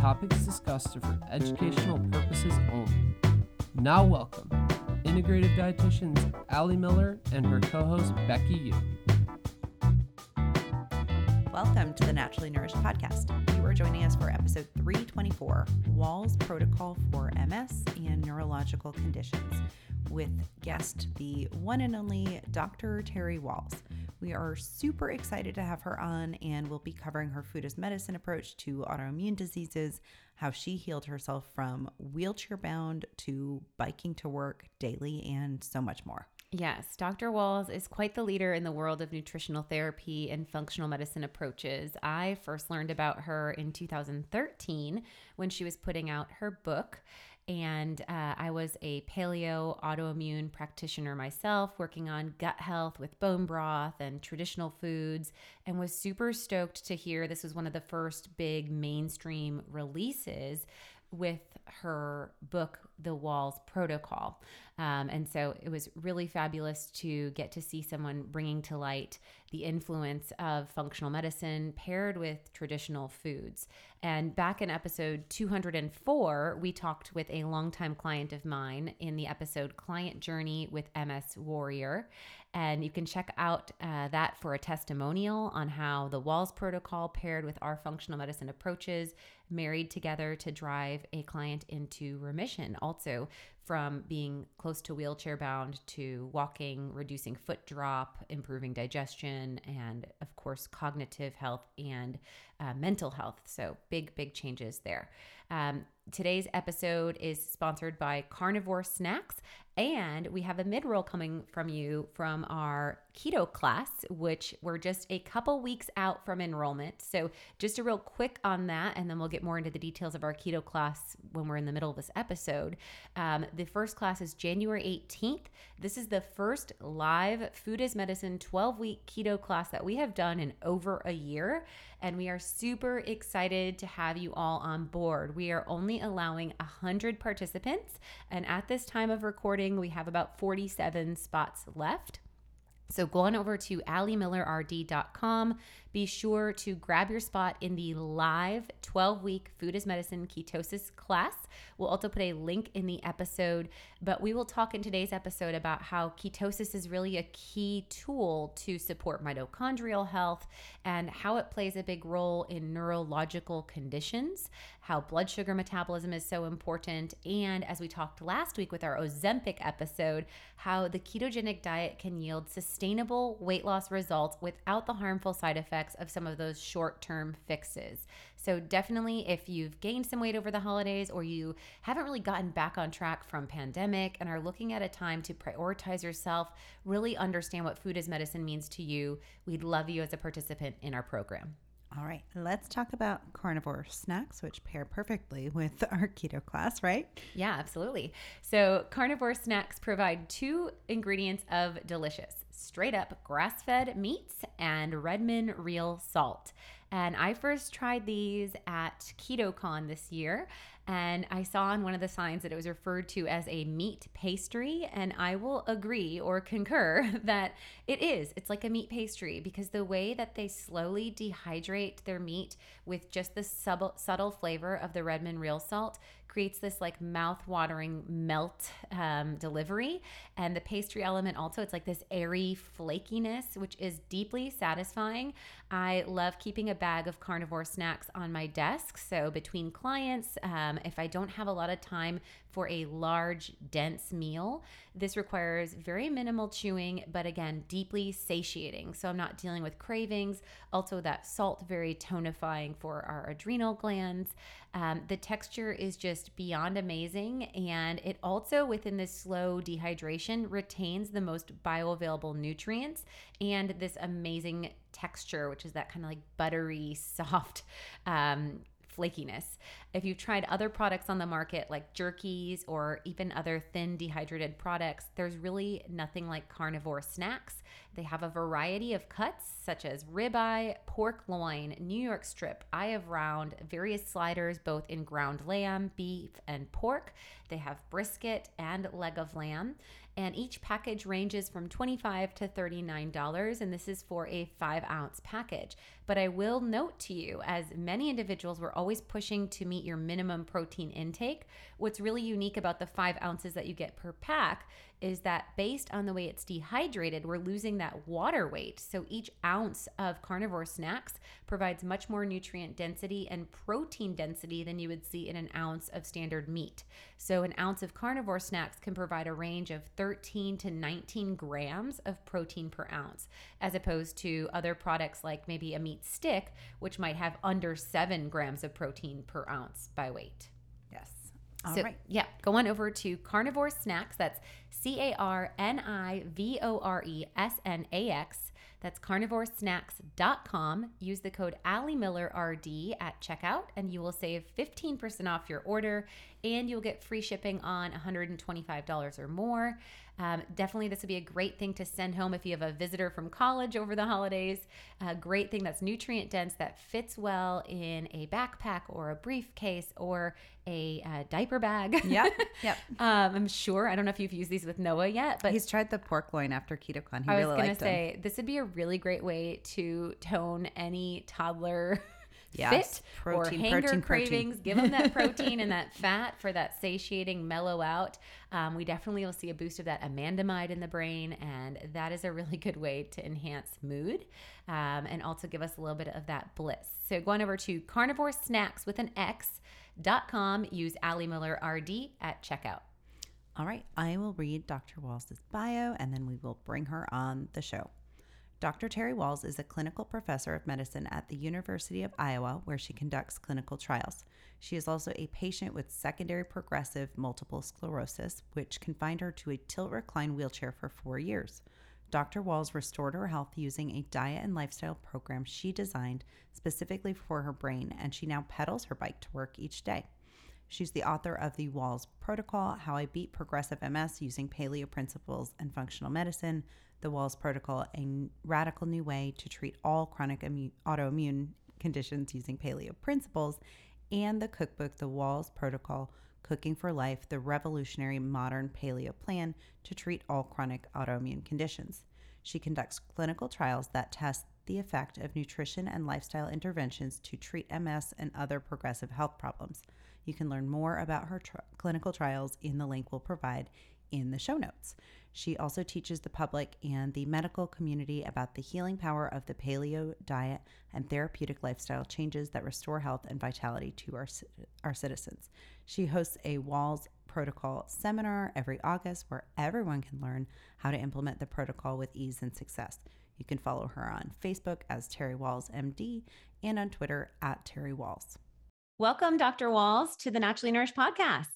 topics discussed are for educational purposes only. Now, welcome integrative dietitians Ali Miller and her co host Becky Yu. Welcome to the Naturally Nourished podcast. You are joining us for episode 324 Wahls Protocol for MS and Neurological Conditions with guest the one and only Dr. Terry Wahls. We are super excited to have her on, and we'll be covering her food as medicine approach to autoimmune diseases, how she healed herself from wheelchair bound to biking to work daily, and so much more. Yes, Dr. Wahls is quite the leader in the world of nutritional therapy and functional medicine approaches. I first learned about her in 2013 when she was putting out her book. And uh, I was a paleo autoimmune practitioner myself, working on gut health with bone broth and traditional foods, and was super stoked to hear this was one of the first big mainstream releases with her book, The Wahls Protocol. Um, and so it was really fabulous to get to see someone bringing to light the influence of functional medicine paired with traditional foods. And back in episode 204, we talked with a longtime client of mine in the episode Client Journey with MS Warrior. And you can check out uh, that for a testimonial on how the Wahls Protocol paired with our functional medicine approaches married together to drive a client into remission. Also, from being close to wheelchair bound to walking, reducing foot drop, improving digestion, and of course, cognitive health and uh, mental health. So, big, big changes there. Um, today's episode is sponsored by Carnivore Snacks, and we have a mid roll coming from you from our keto class, which we're just a couple weeks out from enrollment. So, just a real quick on that, and then we'll get more into the details of our keto class when we're in the middle of this episode. Um, the first class is January 18th. This is the first live Food as Medicine 12 week keto class that we have done in over a year. And we are super excited to have you all on board. We are only allowing 100 participants. And at this time of recording, we have about 47 spots left. So go on over to alimillerrd.com. Be sure to grab your spot in the live 12 week Food as Medicine Ketosis class. We'll also put a link in the episode, but we will talk in today's episode about how ketosis is really a key tool to support mitochondrial health and how it plays a big role in neurological conditions, how blood sugar metabolism is so important, and as we talked last week with our Ozempic episode, how the ketogenic diet can yield sustainable weight loss results without the harmful side effects of some of those short term fixes. So, definitely, if you've gained some weight over the holidays or you haven't really gotten back on track from pandemic and are looking at a time to prioritize yourself, really understand what food as medicine means to you, we'd love you as a participant in our program. All right, let's talk about carnivore snacks, which pair perfectly with our keto class, right? Yeah, absolutely. So, carnivore snacks provide two ingredients of delicious straight up grass fed meats and Redmond real salt. And I first tried these at KetoCon this year. And I saw on one of the signs that it was referred to as a meat pastry. And I will agree or concur that it is. It's like a meat pastry because the way that they slowly dehydrate their meat with just the sub- subtle flavor of the Redmond real salt creates this like mouth-watering melt um, delivery and the pastry element also it's like this airy flakiness which is deeply satisfying i love keeping a bag of carnivore snacks on my desk so between clients um, if i don't have a lot of time for a large, dense meal. This requires very minimal chewing, but again, deeply satiating. So I'm not dealing with cravings. Also, that salt, very tonifying for our adrenal glands. Um, the texture is just beyond amazing. And it also, within this slow dehydration, retains the most bioavailable nutrients and this amazing texture, which is that kind of like buttery, soft. Um, flakiness. If you've tried other products on the market like jerkies or even other thin dehydrated products, there's really nothing like carnivore snacks. They have a variety of cuts such as ribeye, pork loin, New York strip, eye of round, various sliders both in ground lamb, beef, and pork. They have brisket and leg of lamb and each package ranges from 25 to $39 and this is for a 5 ounce package. But i will note to you as many individuals were always pushing to meet your minimum protein intake what's really unique about the 5 ounces that you get per pack is that based on the way it's dehydrated, we're losing that water weight. So each ounce of carnivore snacks provides much more nutrient density and protein density than you would see in an ounce of standard meat. So an ounce of carnivore snacks can provide a range of 13 to 19 grams of protein per ounce, as opposed to other products like maybe a meat stick, which might have under seven grams of protein per ounce by weight. All so, right. Yeah, go on over to Carnivore Snacks. That's C A R N I V O R E S N A X. That's carnivoresnacks.com. Use the code Ali Miller RD at checkout and you will save 15% off your order and you'll get free shipping on $125 or more. Um, definitely, this would be a great thing to send home if you have a visitor from college over the holidays. A great thing that's nutrient dense that fits well in a backpack or a briefcase or a uh, diaper bag. Yep. Yep. um, I'm sure. I don't know if you've used these with Noah yet, but he's tried the pork loin after KetoCon. He I really was going to say them. this would be a really great way to tone any toddler yes. fit protein, or hanger protein, cravings. Protein. Give them that protein and that fat for that satiating mellow out. Um, we definitely will see a boost of that anandamide in the brain, and that is a really good way to enhance mood um, and also give us a little bit of that bliss. So go on over to carnivore snacks with an X. Dot com. Use Ali Miller RD at checkout. All right, I will read Dr. Wahls' bio and then we will bring her on the show. Dr. Terry Wahls is a clinical professor of medicine at the University of Iowa, where she conducts clinical trials. She is also a patient with secondary progressive multiple sclerosis, which confined her to a tilt recline wheelchair for four years. Dr. Wahls restored her health using a diet and lifestyle program she designed specifically for her brain, and she now pedals her bike to work each day. She's the author of the Wahls Protocol How I Beat Progressive MS Using Paleo Principles and Functional Medicine, the Wahls Protocol, a radical new way to treat all chronic immune, autoimmune conditions using paleo principles, and the cookbook, The Wahls Protocol Cooking for Life, the revolutionary modern paleo plan to treat all chronic autoimmune conditions. She conducts clinical trials that test the effect of nutrition and lifestyle interventions to treat MS and other progressive health problems. You can learn more about her clinical trials in the link we'll provide in the show notes. She also teaches the public and the medical community about the healing power of the paleo diet and therapeutic lifestyle changes that restore health and vitality to our, our citizens. She hosts a Wahls Protocol seminar every August where everyone can learn how to implement the protocol with ease and success. You can follow her on Facebook as Terry Wahls MD and on Twitter at Terry Wahls. Welcome, Dr. Wahls, to the Naturally Nourished podcast.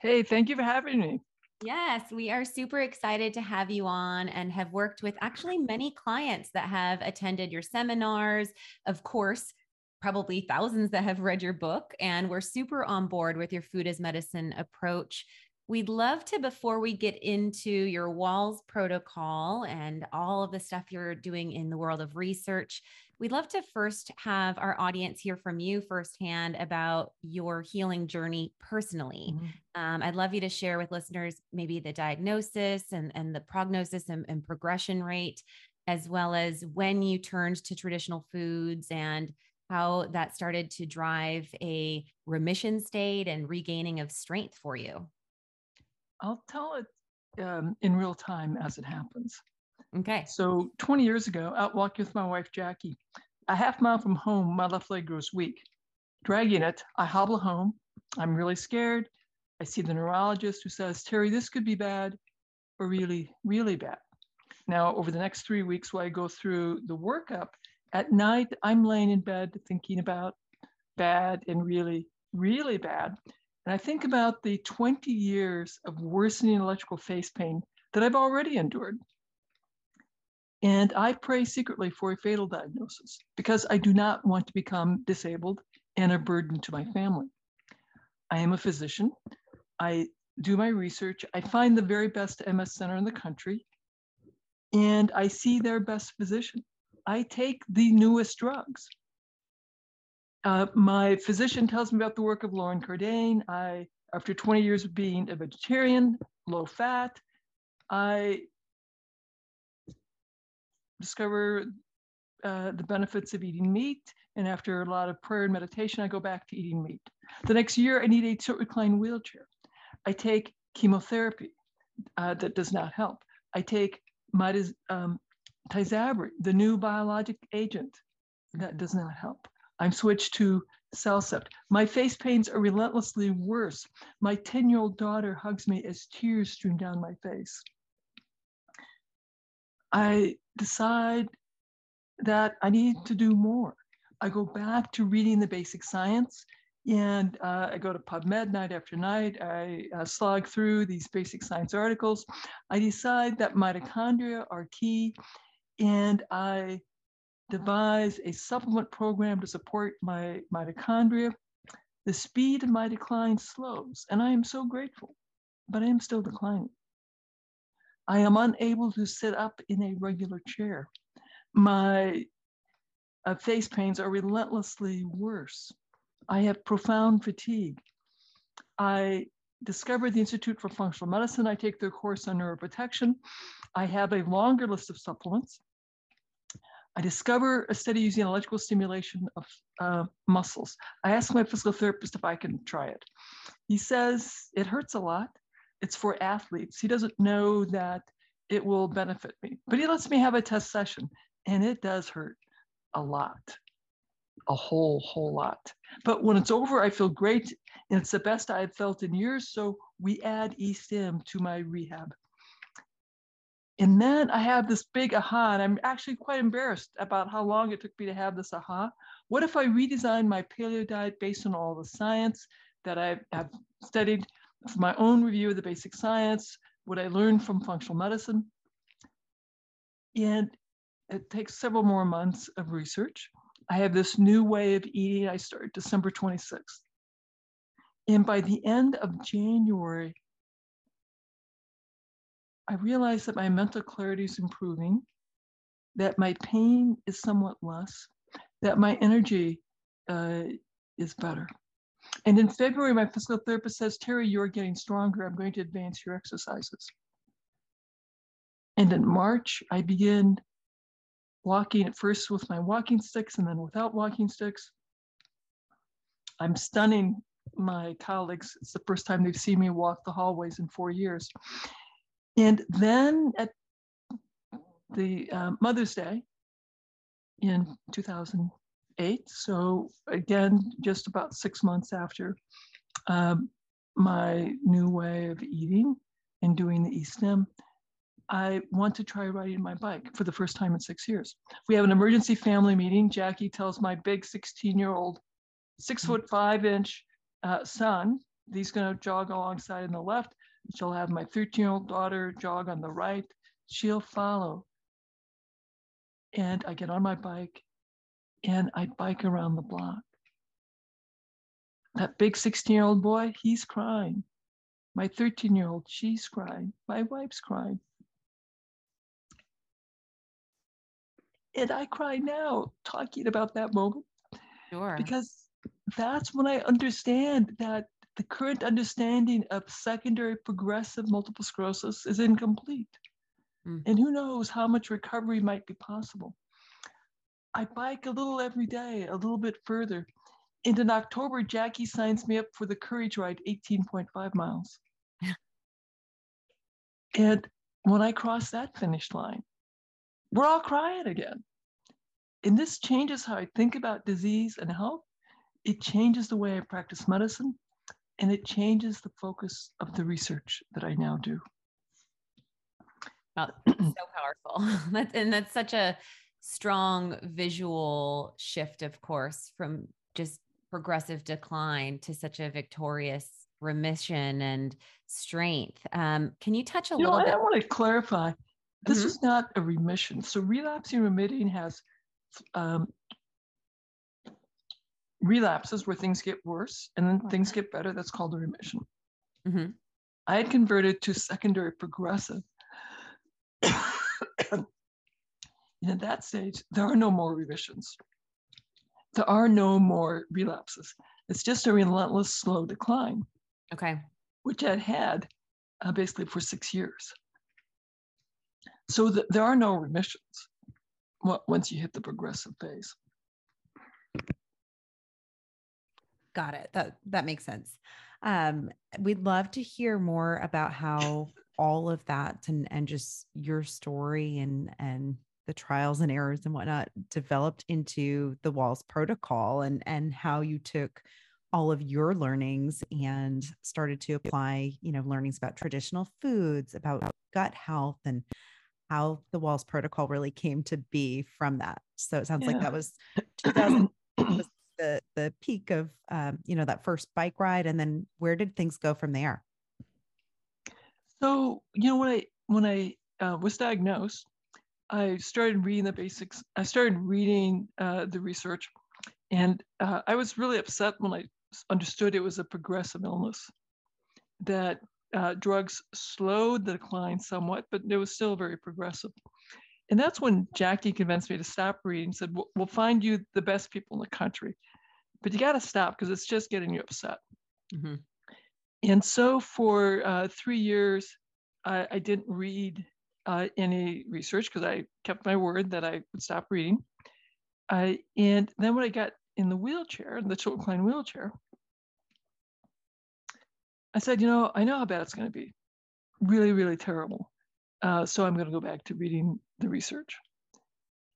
Hey, thank you for having me. Yes, we are super excited to have you on and have worked with actually many clients that have attended your seminars. Of course, probably thousands that have read your book, and we're super on board with your food as medicine approach. We'd love to, before we get into your Wahls protocol and all of the stuff you're doing in the world of research, we'd love to first have our audience hear from you firsthand about your healing journey personally. Mm-hmm. Um, I'd love you to share with listeners maybe the diagnosis and, and the prognosis and, and progression rate, as well as when you turned to traditional foods and how that started to drive a remission state and regaining of strength for you. I'll tell it um, in real time as it happens. Okay. So 20 years ago, out walking with my wife, Jackie, a half mile from home, my left leg grows weak. Dragging it, I hobble home. I'm really scared. I see the neurologist who says, Terry, this could be bad or really, really bad. Now, over the next three weeks, while I go through the workup, at night, I'm laying in bed thinking about bad and really, really bad. And I think about the 20 years of worsening electrical face pain that I've already endured. And I pray secretly for a fatal diagnosis because I do not want to become disabled and a burden to my family. I am a physician. I do my research. I find the very best MS center in the country and I see their best physician. I take the newest drugs. Uh, my physician tells me about the work of Loren Cordain. I, after 20 years of being a vegetarian, low fat, I discover uh, the benefits of eating meat. And after a lot of prayer and meditation, I go back to eating meat. The next year, I need a tilt recline wheelchair. I take chemotherapy uh, that does not help. I take midas, um, tysabri, the new biologic agent that does not help. I'm switched to CellCept. My face pains are relentlessly worse. My 10 year old daughter hugs me as tears stream down my face. I decide that I need to do more. I go back to reading the basic science and uh, I go to PubMed night after night. I uh, slog through these basic science articles. I decide that mitochondria are key and I devise a supplement program to support my mitochondria. The speed of my decline slows, and I am so grateful, but I am still declining. I am unable to sit up in a regular chair. My uh, face pains are relentlessly worse. I have profound fatigue. I discovered the Institute for Functional Medicine. I take their course on neuroprotection. I have a longer list of supplements. I discover a study using electrical stimulation of uh, muscles. I ask my physical therapist if I can try it. He says it hurts a lot. It's for athletes. He doesn't know that it will benefit me, but he lets me have a test session, and it does hurt a lot, a whole, whole lot. But when it's over, I feel great, and it's the best I've felt in years. So we add eStim to my rehab. And then I have this big aha, and I'm actually quite embarrassed about how long it took me to have this aha. What if I redesign my paleo diet based on all the science that I have studied for my own review of the basic science, what I learned from functional medicine? And it takes several more months of research. I have this new way of eating. I start December 26th. And by the end of January, I realize that my mental clarity is improving, that my pain is somewhat less, that my energy uh, is better. And in February, my physical therapist says, Terry, you're getting stronger. I'm going to advance your exercises. And in March, I begin walking at first with my walking sticks and then without walking sticks. I'm stunning my colleagues. It's the first time they've seen me walk the hallways in four years. And then at the uh, Mother's Day in 2008, so again, just about six months after um, my new way of eating and doing the eStim, I want to try riding my bike for the first time in six years. We have an emergency family meeting. Jackie tells my big 16 year old, six foot five inch uh, son, he's going to jog alongside on the left. She'll have my 13 year old daughter jog on the right. She'll follow. And I get on my bike and I bike around the block. That big 16 year old boy, he's crying. My 13 year old, she's crying. My wife's crying. And I cry now talking about that moment. Sure. Because that's when I understand that the current understanding of secondary progressive multiple sclerosis is incomplete. Mm. And who knows how much recovery might be possible. I bike a little every day, a little bit further. And in October, Jackie signs me up for the Courage Ride, 18.5 miles. and when I cross that finish line, we're all crying again. And this changes how I think about disease and health. It changes the way I practice medicine and it changes the focus of the research that I now do. Well, so powerful. that's, and that's such a strong visual shift, of course, from just progressive decline to such a victorious remission and strength. Um, can you touch a you little know, bit? I want to clarify. This Mhm. is not a remission. So relapsing remitting has um, relapses where things get worse and then things get better. That's called a remission. Mhm. I had converted to secondary progressive. and at that stage, there are no more remissions. There are no more relapses. It's just a relentless, slow decline, Okay. which I'd had uh, basically for six years. So th- there are no remissions once you hit the progressive phase. Got it. That that makes sense. Um, we'd love to hear more about how all of that and and just your story and and the trials and errors and whatnot developed into the Wahls protocol and and how you took all of your learnings and started to apply you know learnings about traditional foods about gut health and how the Wahls protocol really came to be from that. So it sounds like that was 2000 was the the peak of um, you know that first bike ride and then where did things go from there? So you know when I when I uh, was diagnosed, I started reading the basics. I started reading uh, the research, and uh, I was really upset when I understood it was a progressive illness. That uh, drugs slowed the decline somewhat, but it was still very progressive. And that's when Jackie convinced me to stop reading. Said, "We'll, we'll find you the best people in the country, but you got to stop because it's just getting you upset." Mhm. And so for uh, three years, I, I didn't read uh, any research because I kept my word that I would stop reading. I, and then when I got in the wheelchair, the tilt recline wheelchair, I said, you know, I know how bad it's going to be. Really, really terrible. Uh, so I'm going to go back to reading the research.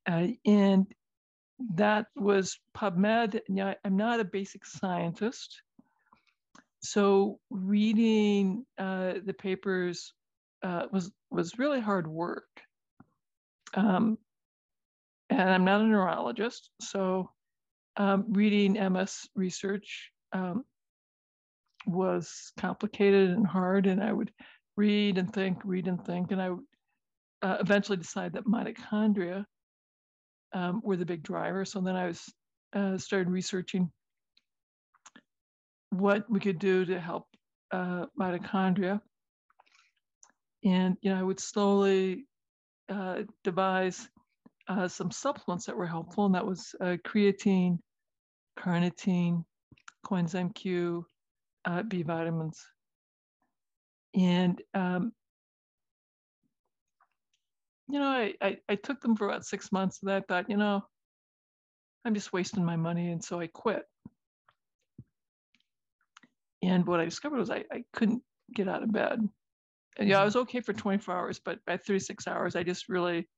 Uh, and that was PubMed. Yeah, I'm not a basic scientist. So reading uh, the papers uh, was was really hard work. Um, and I'm not a neurologist, so um, reading MS research um, was complicated and hard. And I would read and think, read and think, and I would uh, eventually decide that mitochondria um, were the big driver. So then I was uh, started researching what we could do to help uh, mitochondria. And you know, I would slowly uh, devise uh, some supplements that were helpful, and that was uh, creatine, carnitine, coenzyme Q, uh, B vitamins, and um, you know, I, I I took them for about six months, and I thought, you know, I'm just wasting my money, and so I quit. And what I discovered was I, I couldn't get out of bed. And yeah, I was okay for 24 hours, but by 36 hours, I just really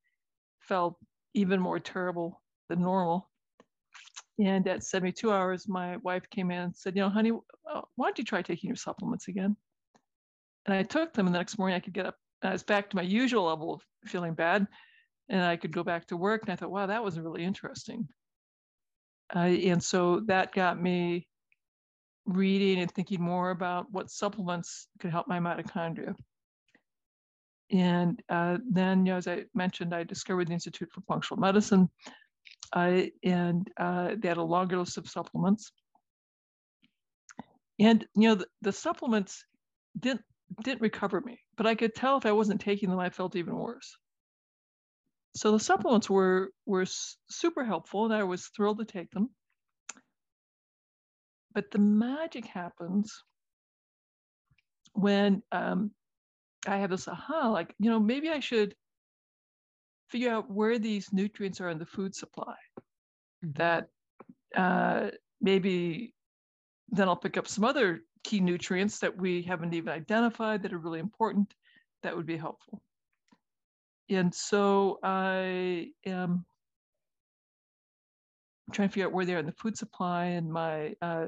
felt even more terrible than normal. And at 72 hours, my wife came in and said, You know, honey, uh, why don't you try taking your supplements again? And I took them, and the next morning I could get up. And I was back to my usual level of feeling bad, and I could go back to work. And I thought, wow, that was really interesting. Uh, and so that got me reading and thinking more about what supplements could help my mitochondria. And uh, then, you know, as I mentioned, I discovered the Institute for Functional Medicine, I, and uh, they had a longer list of supplements. And you know, the, the supplements didn't didn't recover me, but I could tell if I wasn't taking them, I felt even worse. So the supplements were were super helpful, and I was thrilled to take them. But the magic happens when um, I have this aha, like you know, maybe I should figure out where these nutrients are in the food supply. Mhm. That uh, maybe then I'll pick up some other key nutrients that we haven't even identified that are really important that would be helpful. And so I am trying to figure out where they are in the food supply and my uh,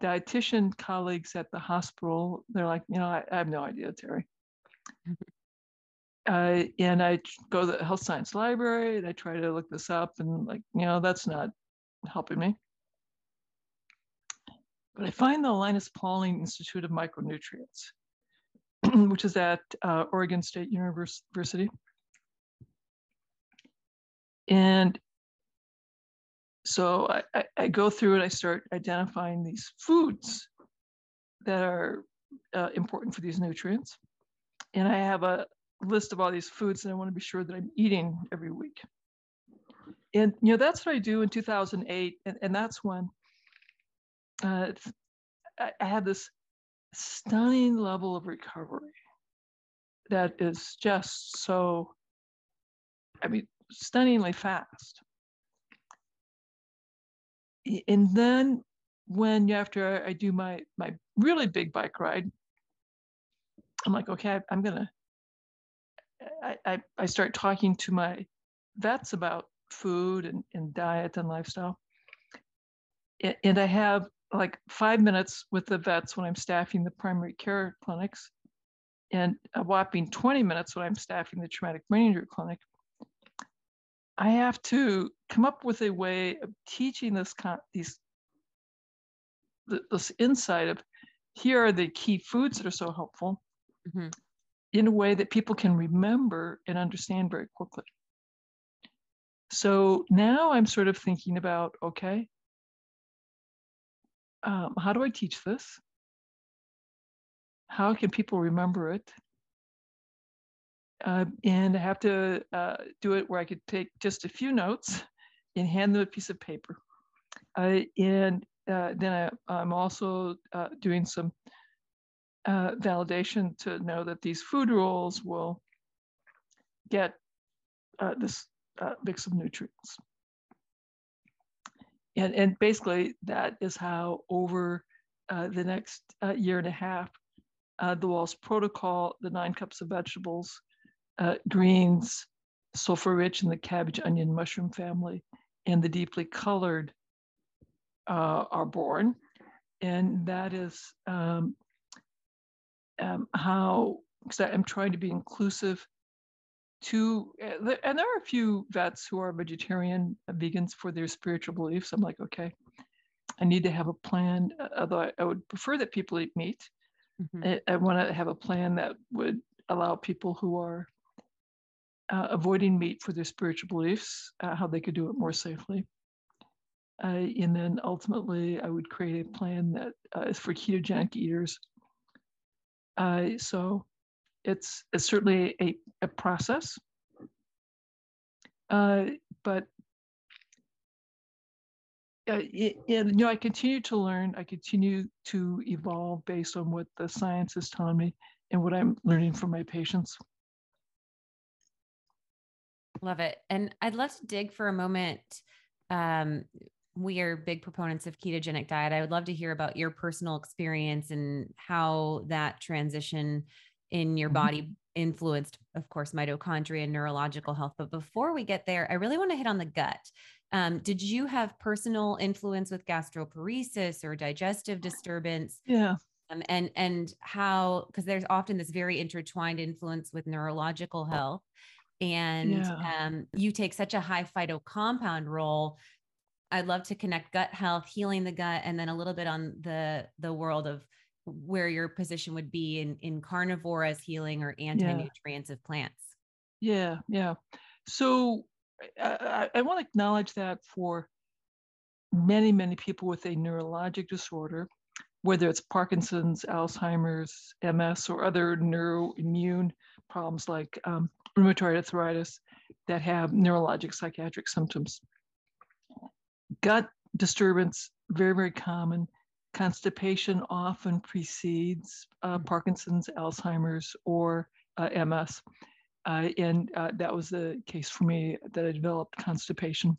dietitian colleagues at the hospital, they're like, you know, I, I have no idea, Terry. Uh, and I go to the health science library and I try to look this up and like, you know, that's not helping me. But I find the Linus Pauling Institute of Micronutrients, which is at uh, Oregon State University. And so I, I, I go through and I start identifying these foods that are uh, important for these nutrients. And I have a list of all these foods and I want to be sure that I'm eating every week. And, you know, that's what I do in 2008. And, and that's when uh, I, I had this stunning level of recovery that is just so, I mean, stunningly fast. And then when after I do my my really big bike ride, I'm like, okay, I'm gonna. I, I, I start talking to my vets about food and, and diet and lifestyle. And I have like five minutes with the vets when I'm staffing the primary care clinics, and a whopping 20 minutes when I'm staffing the traumatic brain injury clinic. I have to come up with a way of teaching this con- these this insight of here are the key foods that are so helpful mm-hmm. in a way that people can remember and understand very quickly. So now I'm sort of thinking about okay, um, how do I teach this? How can people remember it? Uh, and I have to uh, do it where I could take just a few notes and hand them a piece of paper. Uh, and uh, then I, am also uh, doing some uh, validation to know that these food rules will get this mix of nutrients. And, and basically, that is how over the next year and a half, the Wahls protocol, the nine cups of vegetables, uh, greens, sulfur rich in the cabbage, onion, mushroom family, and the deeply colored uh, are born. And that is um, um, how, because I'm trying to be inclusive to, uh, and there are a few vets who are vegetarian, uh, vegans for their spiritual beliefs. I'm like, okay, I need to have a plan, uh, although I, I would prefer that people eat meat. Mm-hmm. I, I want to have a plan that would allow people who are uh, avoiding meat for their spiritual beliefs, uh, how they could do it more safely. Uh, and then ultimately, I would create a plan that uh, is for ketogenic eaters. Uh, so it's, it's certainly a, a process. Uh, but and you know, I continue to learn. I continue to evolve based on what the science is telling me and what I'm learning from my patients. Love it. And I'd love to dig for a moment. Um, we are big proponents of ketogenic diet. I would love to hear about your personal experience and how that transition in your mm-hmm. body influenced, of course, mitochondria and neurological health. But before we get there, I really want to hit on the gut. Um, did you have personal influence with gastroparesis or digestive disturbance? Yeah. Um, and and how because there's often this very intertwined influence with neurological health and yeah. um, you take such a high phyto compound role i'd love to connect gut health healing the gut and then a little bit on the the world of where your position would be in in carnivore as healing or anti-nutrients yeah. of plants yeah yeah so I, I want to acknowledge that for many many people with a neurologic disorder whether it's parkinson's alzheimer's ms or other neuroimmune problems like um, rheumatoid arthritis that have neurologic psychiatric symptoms. Gut disturbance, very, very common. Constipation often precedes uh, Parkinson's, Alzheimer's, or uh, MS. Uh, and uh, that was the case for me that I developed constipation.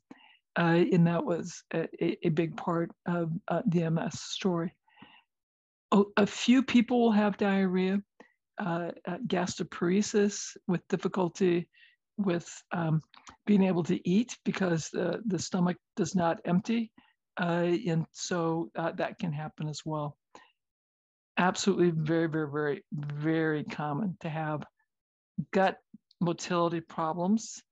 Uh, and that was a, a, big part of uh, the MS story. A, a few people will have diarrhea gastroparesis with difficulty with um, being able to eat because the, the stomach does not empty. Uh, and so uh, that can happen as well. Absolutely very, very, very, very common to have gut motility problems.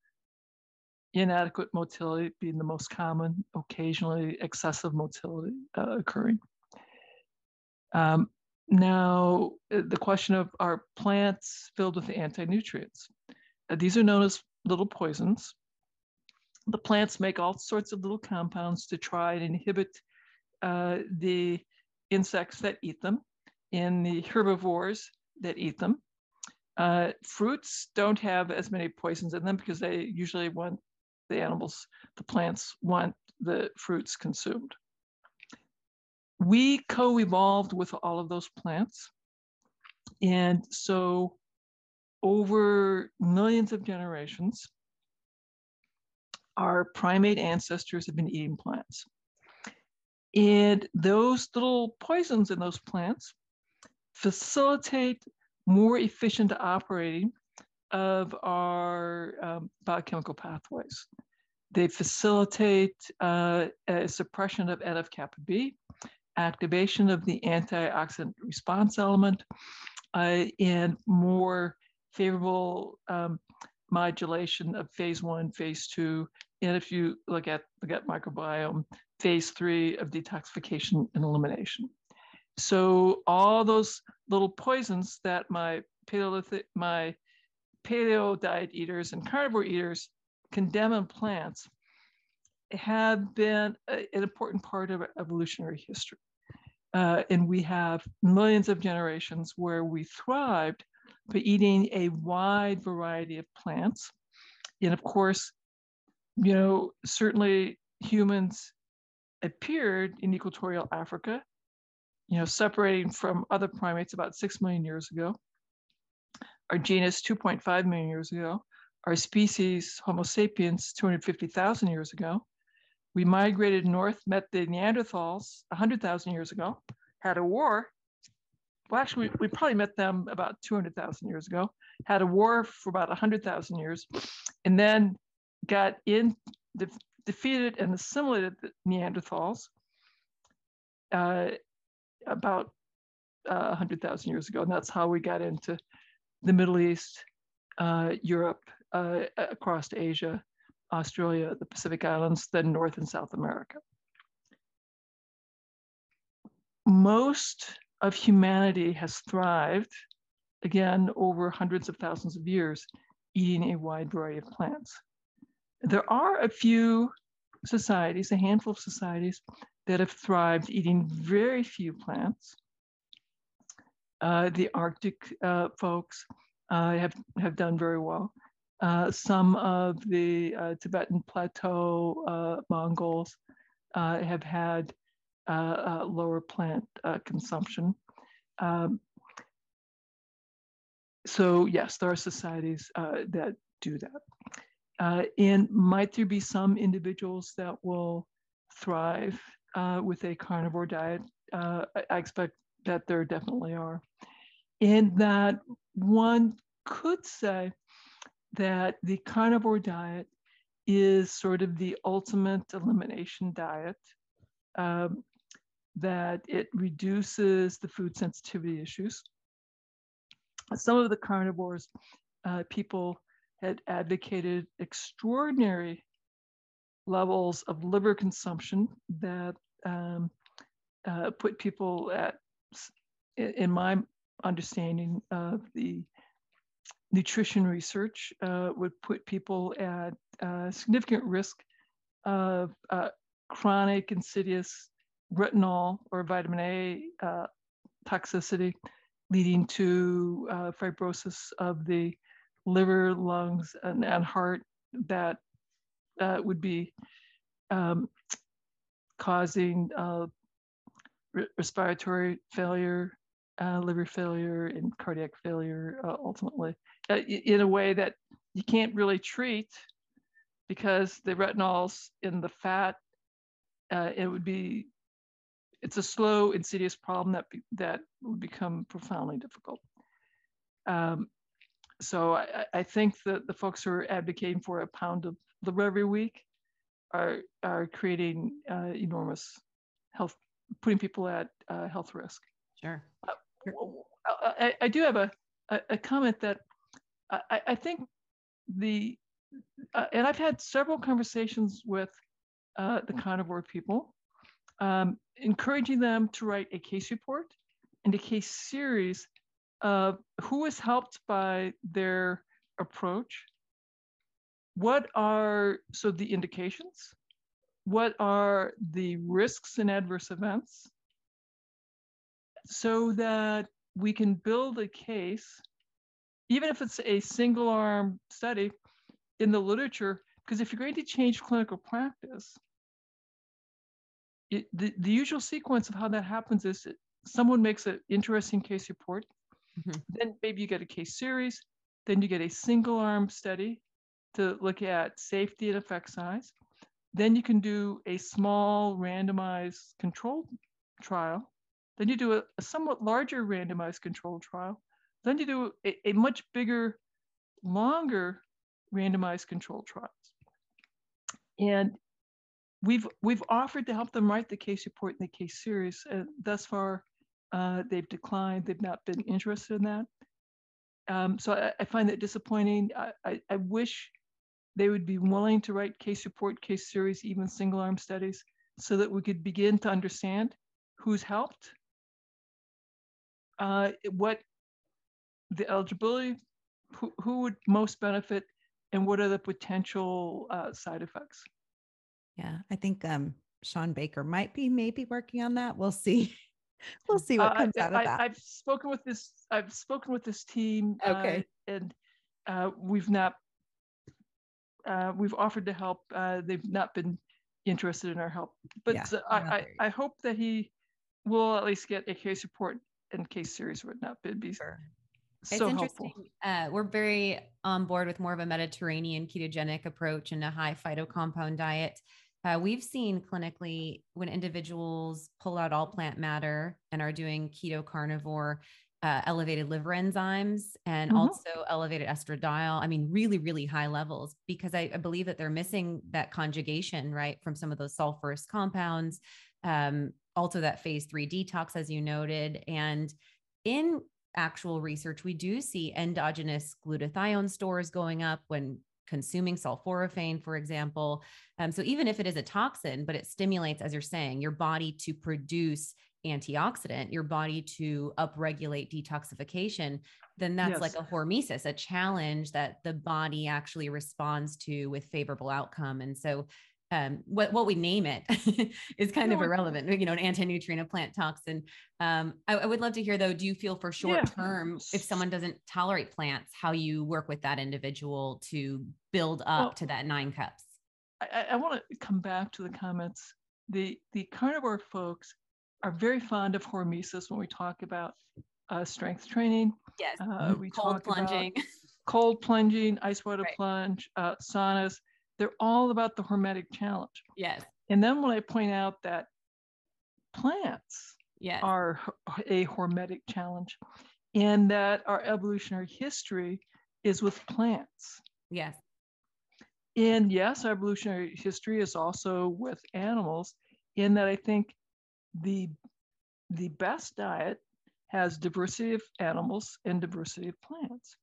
Inadequate motility being the most common, occasionally excessive motility uh, occurring. Um, now, uh, the question of are plants filled with anti-nutrients? Uh, these are known as little poisons. the plants make all sorts of little compounds to try and inhibit uh, the insects that eat them and the herbivores that eat them. Uh, fruits don't have as many poisons in them because they usually want the animals, the plants want the fruits consumed. We co evolved with all of those plants. And so, over millions of generations, our primate ancestors have been eating plants. And those little poisons in those plants facilitate more efficient operating of our um, biochemical pathways. They facilitate uh, a suppression of NF kappa B, activation of the antioxidant response element, uh, and more favorable um, modulation of phase one, phase two, and if you look at the gut microbiome, phase three of detoxification and elimination. So all those little poisons that my paleolithic, my paleo diet eaters and carnivore eaters condemn in plants have been a, an important part of evolutionary history. Uh, and we have millions of generations where we thrived by eating a wide variety of plants. And of course, you know, certainly humans appeared in equatorial Africa, you know, separating from other primates about 6 million years ago. Our genus 2.5 million years ago. Our species, Homo sapiens, 250,000 years ago. We migrated north, met the Neanderthals 100,000 years ago, had a war. Well, actually, we, we probably met them about 200,000 years ago, had a war for about 100,000 years, and then got in, de- defeated and assimilated the Neanderthals uh, about uh, 100,000 years ago. And that's how we got into the Middle East, uh, Europe, uh, across Asia, Australia, the Pacific Islands, then North and South America. Most of humanity has thrived, again, over hundreds of thousands of years, eating a wide variety of plants. There are a few societies, a handful of societies, that have thrived eating very few plants. Uh, the Arctic uh, folks uh, have, have done very well. Uh, some of the uh, Tibetan Plateau uh, Mongols have had lower plant consumption. Um, so yes, there are societies that do that. Uh, and might there be some individuals that will thrive uh, with a carnivore diet? Uh, I expect that there definitely are. And that one could say that the carnivore diet is sort of the ultimate elimination diet, um, that it reduces the food sensitivity issues. Some of the carnivores, uh, people had advocated extraordinary levels of liver consumption that um, uh, put people at, in my understanding of the nutrition research, uh, would put people at uh, significant risk of uh, chronic insidious retinol or vitamin A uh, toxicity, leading to uh, fibrosis of the liver, lungs, and, and heart that uh, would be um, causing uh, re- respiratory failure, uh, liver failure, and cardiac failure uh, ultimately, in a way that you can't really treat because the retinols in the fat, it would be, it's a slow, insidious problem that, be, that would become profoundly difficult. Um, so I, I think that the folks who are advocating for a pound of liver every week are are creating uh, enormous health, putting people at uh, health risk. Sure. Uh, I, I, do have a, a, comment that I, I, think the, uh, and I've had several conversations with uh, the carnivore people, um, encouraging them to write a case report and a case series uh, who was helped by their approach, what are so the indications? What are the risks and adverse events? So that we can build a case, even if it's a single arm study in the literature, because if you're going to change clinical practice, it, the, the usual sequence of how that happens is someone makes an interesting case report, Mhm. then maybe you get a case series, then you get a single arm study to look at safety and effect size. Then you can do a small randomized controlled trial. Then you do a, a somewhat larger randomized controlled trial. Then you do a, a much bigger, longer randomized controlled trials. And we've we've offered to help them write the case report in the case series, and thus far uh, they've declined. They've not been interested in that. Um, so I, I, find that disappointing. I, I, I, wish they would be willing to write case report, case series, even single arm studies, so that we could begin to understand who's helped, uh, what the eligibility, who, who would most benefit, and what are the potential uh, side effects. Yeah, I think um, Shawn Baker might be maybe working on that. We'll see. we'll see what uh, comes out of that. I've spoken with this. I've spoken with this team. Okay. Uh, and uh, we've not. Uh, we've offered to help. Uh, they've not been interested in our help. But Yeah, I, I. I hope that he will at least get a case report and case series would not be Sure. It's so interesting. helpful. Uh, we're very on board with more of a Mediterranean ketogenic approach and a high phytocompound diet. Uh, we've seen clinically when individuals pull out all plant matter and are doing keto carnivore, uh, elevated liver enzymes and Mhm. also elevated estradiol. I mean, really, really high levels because I, I believe that they're missing that conjugation, right, from some of those sulfurous compounds. Um, also, that phase three detox, as you noted. And in actual research, we do see endogenous glutathione stores going up when consuming sulforaphane, for example. Um, so even if it is a toxin, but it stimulates, as you're saying, your body to produce antioxidant, your body to upregulate detoxification, then that's like a hormesis, a challenge that the body actually responds to with favorable outcome. And so um, what what we name it is kind of irrelevant. You know, an anti-nutrient, a plant toxin. Um, I, I would love to hear though. Do you feel for short Yeah. term, if someone doesn't tolerate plants, how you work with that individual to build up Well- to that nine cups? I, I, want to come back to the comments. The the carnivore folks are very fond of hormesis when we talk about uh, strength training. Yes, Uh, we cold talk about plunging. cold plunging, ice water Right. plunge, uh, saunas. They're all about the hormetic challenge. yes, And then when I point out that plants yes, are a hormetic challenge and that our evolutionary history is with plants. yes, And yes, our evolutionary history is also with animals, in that I think the the best diet has diversity of animals and diversity of plants.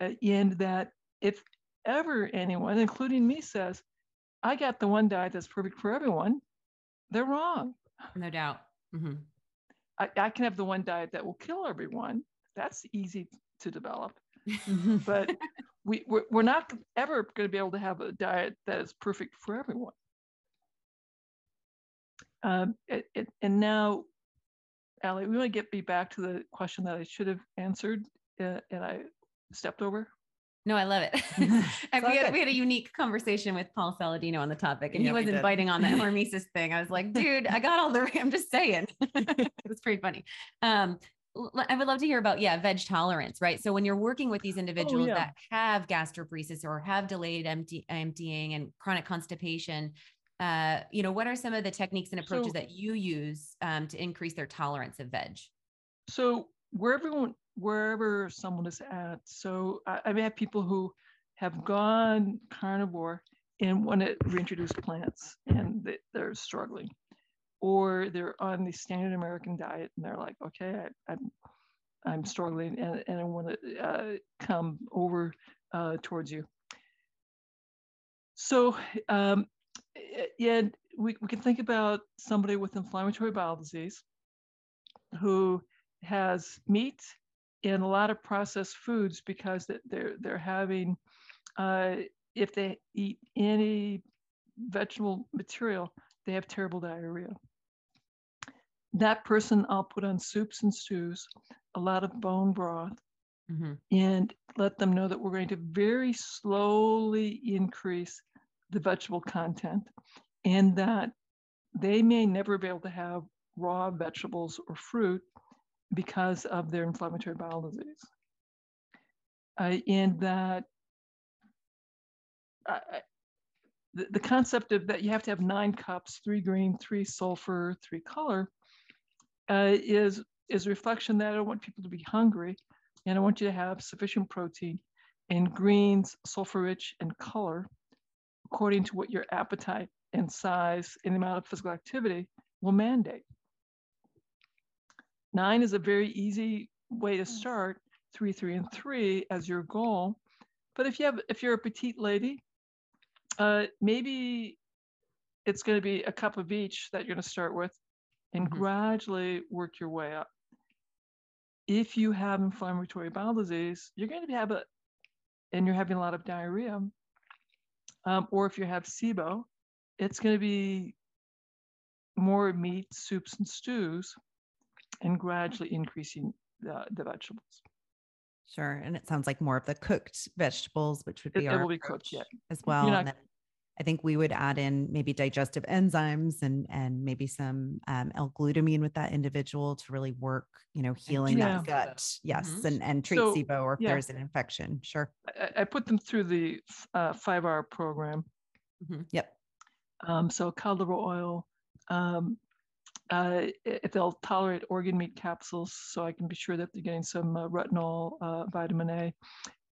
Uh, and that if ever anyone, including me, says, I got the one diet that's perfect for everyone, they're wrong. no doubt. Mhm. I, I can have the one diet that will kill everyone. That's easy to develop. But we, we're, we're not ever going to be able to have a diet that is perfect for everyone. Um, it, it, and now, Ali, we want to get me back to the question that I should have answered uh, and I stepped over. No, I love it. and we had, we had a unique conversation with Paul Saladino on the topic, and Yeah, he wasn't biting on that hormesis thing. I was like, dude, I got all the. I'm just saying, it was pretty funny. Um, I would love to hear about yeah, veg tolerance, right? So when you're working with these individuals yeah. that have gastroparesis or have delayed empty, emptying and chronic constipation, uh, you know, what are some of the techniques and approaches So- that you use um, to increase their tolerance of veg? So where one- wherever someone is at, so I, I've had people who have gone carnivore and want to reintroduce plants, and they, they're struggling, or they're on the standard American diet and they're like, okay, I, I'm I'm struggling and, and I want to uh, come over uh, towards you. So, um, and we, we can think about somebody with inflammatory bowel disease who has meat and a lot of processed foods because they're they're having uh, if they eat any vegetable material, they have terrible diarrhea. That person I'll put on soups and stews, a lot of bone broth, Mm-hmm. and let them know that we're going to very slowly increase the vegetable content and that they may never be able to have raw vegetables or fruit because of their inflammatory bowel disease. Uh, and that the, the concept of that you have to have nine cups, three green, three sulfur, three color, uh, is is reflection that I don't want people to be hungry, and I want you to have sufficient protein and greens, sulfur rich, and color, according to what your appetite and size and the amount of physical activity will mandate. Nine is a very easy way to start, three, three, and three as your goal. But if you have, if you're a petite lady, uh, maybe it's going to be a cup of each that you're going to start with, and Mhm. gradually work your way up. If you have inflammatory bowel disease, you're going to have a, and you're having a lot of diarrhea, um, or if you have SIBO, it's going to be more meat, soups, and stews, and gradually increasing the, the vegetables. Sure. And it sounds like more of the cooked vegetables, which would be it our will be cooked, yeah. as well. not- and then I think we would add in maybe digestive enzymes and and maybe some um, L-glutamine with that individual to really work, you know, healing Yeah. that gut. Yes, Mhm. and and treat So, SIBO or if yeah. there's an infection. Sure. I, I put them through the uh, five-R program. Yep. Um, so cod liver oil, um, uh, if they'll tolerate organ meat capsules, so I can be sure that they're getting some uh, retinol, uh, vitamin A,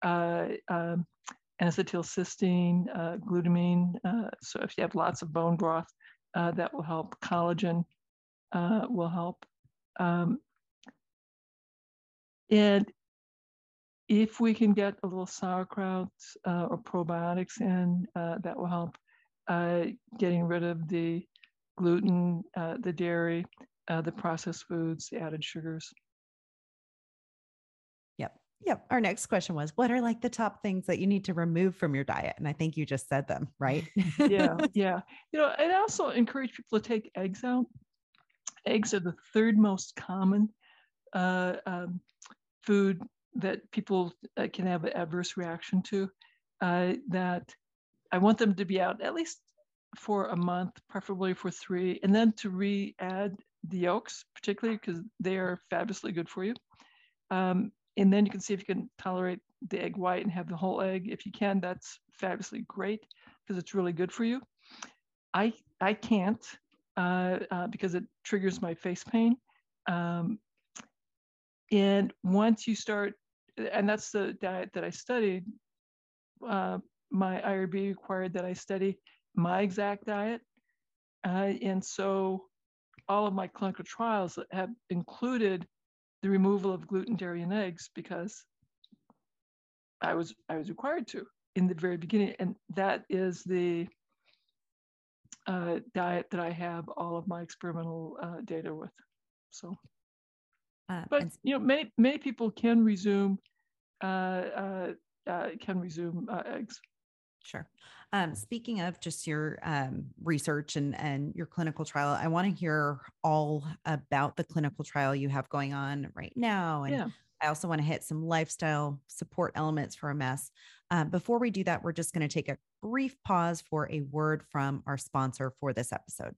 uh, um, N-acetylcysteine, uh, glutamine. Uh, so if you have lots of bone broth, that will help. Collagen will help. Um, and if we can get a little sauerkraut or probiotics in, that will help getting rid of the gluten, uh, the dairy, uh, the processed foods, the added sugars. Yep. Yep. Our next question was what are like the top things that you need to remove from your diet? And I think you just said them, right? Yeah, yeah. You know, and I also encourage people to take eggs out. Eggs are the third most common uh, um, food that people uh, can have an adverse reaction to. Uh, that I want them to be out at least for a month, preferably for three, and then to re-add the yolks, particularly because they are fabulously good for you. Um, and then you can see if you can tolerate the egg white and have the whole egg. If you can, that's fabulously great because it's really good for you. I I can't uh, uh, because it triggers my face pain. Um, and once you start, and that's the diet that I studied. Uh, my IRB required that I study my exact diet, uh, and so all of my clinical trials have included the removal of gluten, dairy, and eggs because I was I was required to in the very beginning, and that is the uh, diet that I have all of my experimental uh, data with. So, Uh, but and you know, many many people can resume uh, uh, uh, can resume uh, eggs. Sure. Um, speaking of just your um, research and, and your clinical trial, I want to hear all about the clinical trial you have going on right now. And Yeah. I also want to hit some lifestyle support elements for MS. Uh, before we do that, we're just going to take a brief pause for a word from our sponsor for this episode.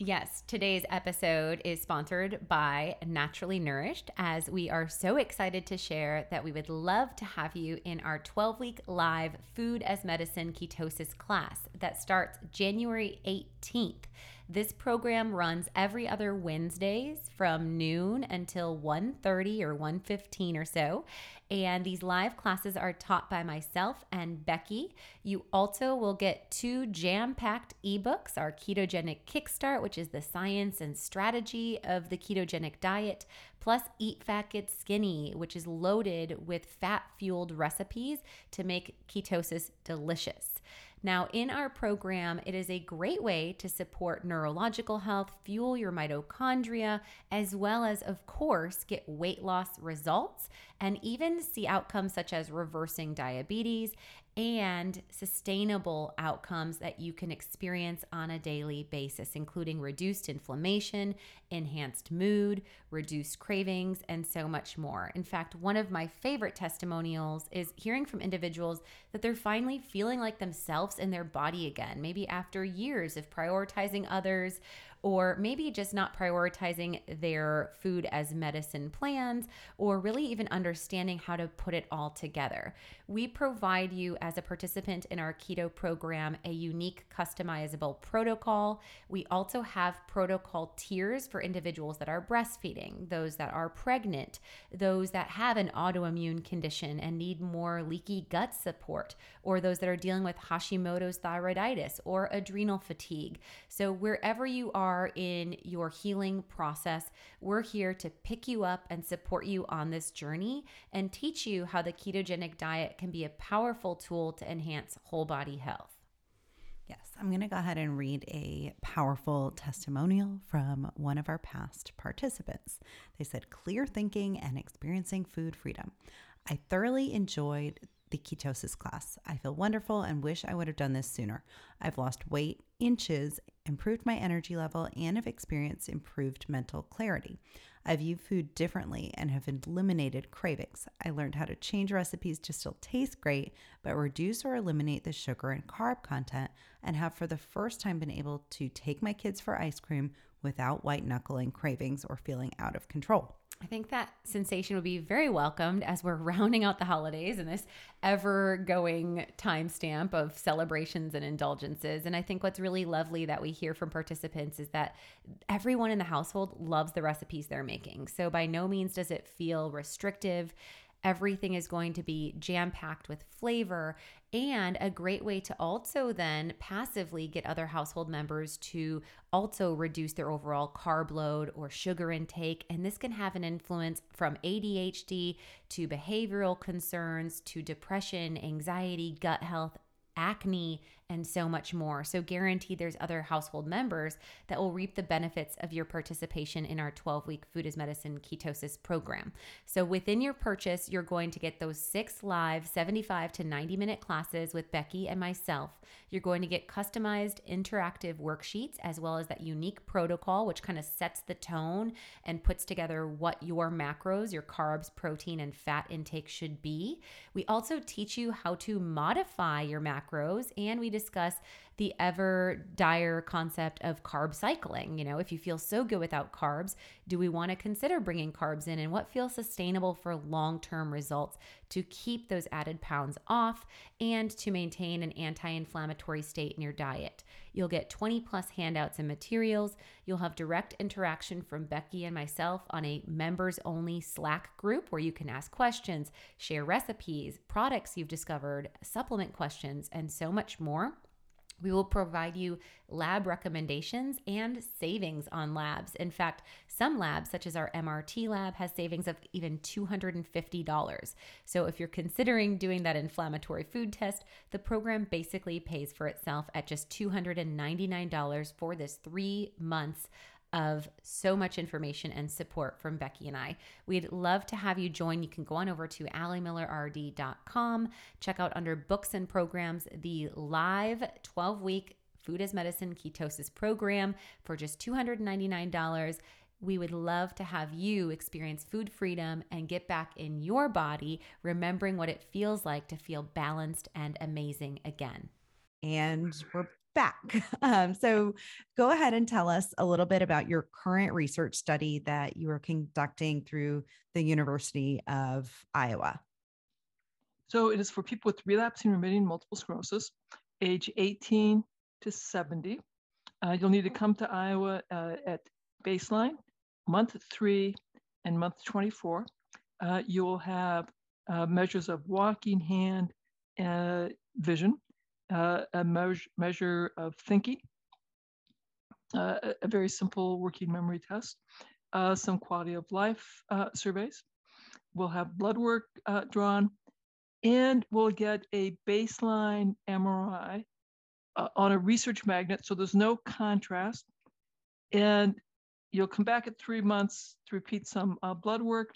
Yes, today's episode is sponsored by Naturally Nourished, as we are so excited to share that we would love to have you in our 12 week live food as medicine ketosis class that starts January 18th. This program runs every other Wednesdays from noon until 1:30 or 1:15 or so, and these live classes are taught by myself and Becky. You also will get two jam-packed ebooks, our ketogenic kickstart, which is the science and strategy of the ketogenic diet, plus Eat Fat Get Skinny, which is loaded with fat-fueled recipes to make ketosis delicious. Now, in our program, it is a great way to support neurological health, fuel your mitochondria, as well as, of course, get weight loss results and even see outcomes such as reversing diabetes and sustainable outcomes that you can experience on a daily basis, including reduced inflammation, enhanced mood, reduced cravings, and so much more. In fact, one of my favorite testimonials is hearing from individuals that they're finally feeling like themselves in their body again, maybe after years of prioritizing others or maybe just not prioritizing their food as medicine plans, or really even understanding how to put it all together. We provide you, as a participant in our keto program, a unique customizable protocol. We also have protocol tiers for individuals that are breastfeeding, those that are pregnant, those that have an autoimmune condition and need more leaky gut support, or those that are dealing with Hashimoto's thyroiditis or adrenal fatigue. So, wherever you are, are in your healing process, we're here to pick you up and support you on this journey and teach you how the ketogenic diet can be a powerful tool to enhance whole body health. Yes, I'm going to go ahead and read a powerful testimonial from one of our past participants. They said, clear thinking and experiencing food freedom. I thoroughly enjoyed the ketosis class. I feel wonderful and wish I would have done this sooner. I've lost weight inches, improved my energy level, and have experienced improved mental clarity. I view food differently and have eliminated cravings. I learned how to change recipes to still taste great, but reduce or eliminate the sugar and carb content, and have for the first time been able to take my kids for ice cream without white knuckling cravings or feeling out of control. I think that sensation would be very welcomed as we're rounding out the holidays and this ever going timestamp of celebrations and indulgences. And I think what's really lovely that we hear from participants is that everyone in the household loves the recipes they're making. So by no means does it feel restrictive. Everything is going to be jam packed with flavor and a great way to also then passively get other household members to also reduce their overall carb load or sugar intake. And this can have an influence from ADHD to behavioral concerns to depression, anxiety, gut health, acne, and so much more. So, guarantee there's other household members that will reap the benefits of your participation in our 12 week Food as Medicine Ketosis program. So, within your purchase, you're going to get those six live 75 to 90 minute classes with Becky and myself. You're going to get customized interactive worksheets as well as that unique protocol, which kind of sets the tone and puts together what your macros, your carbs, protein, and fat intake should be. We also teach you how to modify your macros and we discuss the ever dire concept of carb cycling. You know, if you feel so good without carbs, do we want to consider bringing carbs in and what feels sustainable for long term results to keep those added pounds off and to maintain an anti inflammatory state in your diet? You'll get 20 plus handouts and materials. You'll have direct interaction from Becky and myself on a members only Slack group where you can ask questions, share recipes, products you've discovered, supplement questions, and so much more. We will provide you lab recommendations and savings on labs. In fact, some labs, such as our MRT lab, has savings of even $250. So if you're considering doing that inflammatory food test, the program basically pays for itself at just $299 for this three months of so much information and support from Becky and I. We'd love to have you join. You can go on over to alimillerrd.com, check out under books and programs the live 12 week Food as Medicine Ketosis program for just $299. We would love to have you experience food freedom and get back in your body, remembering what it feels like to feel balanced and amazing again. And we're back. Um, so go ahead and tell us a little bit about your current research study that you are conducting through the University of Iowa. So it is for people with relapsing remitting multiple sclerosis, age 18 to 70. Uh, you'll need to come to Iowa uh, at baseline, month three, and month 24. Uh, you will have uh, measures of walking, hand, uh, vision, uh, a measure, measure of thinking, uh, a very simple working memory test, uh, some quality of life uh, surveys. We'll have blood work uh, drawn, and we'll get a baseline MRI uh, on a research magnet, so there's no contrast. And you'll come back at three months to repeat some blood work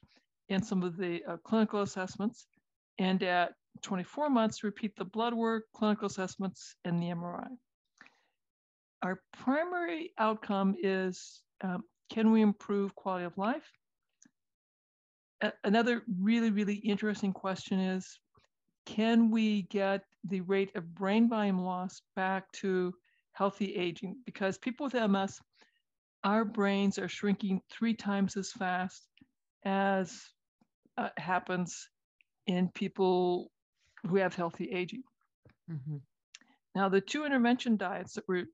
and some of the clinical assessments. And at 24 months, repeat the blood work, clinical assessments, and the MRI. Our primary outcome is um, can we improve quality of life? A- another really, really interesting question is can we get the rate of brain volume loss back to healthy aging? Because people with MS, our brains are shrinking three times as fast as uh, happens in people who have healthy aging. Mhm. Now, the two intervention diets that we're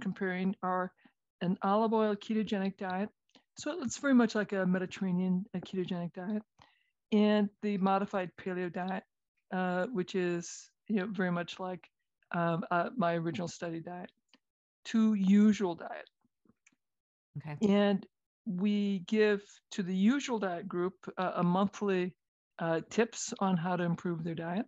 comparing are an olive oil ketogenic diet. So it's very much like a Mediterranean a ketogenic diet, and the modified paleo diet, uh, which is you know very much like um, uh, my original study diet. Two usual diet, Okay. and we give to the usual diet group uh, a monthly uh, tips on how to improve their diet.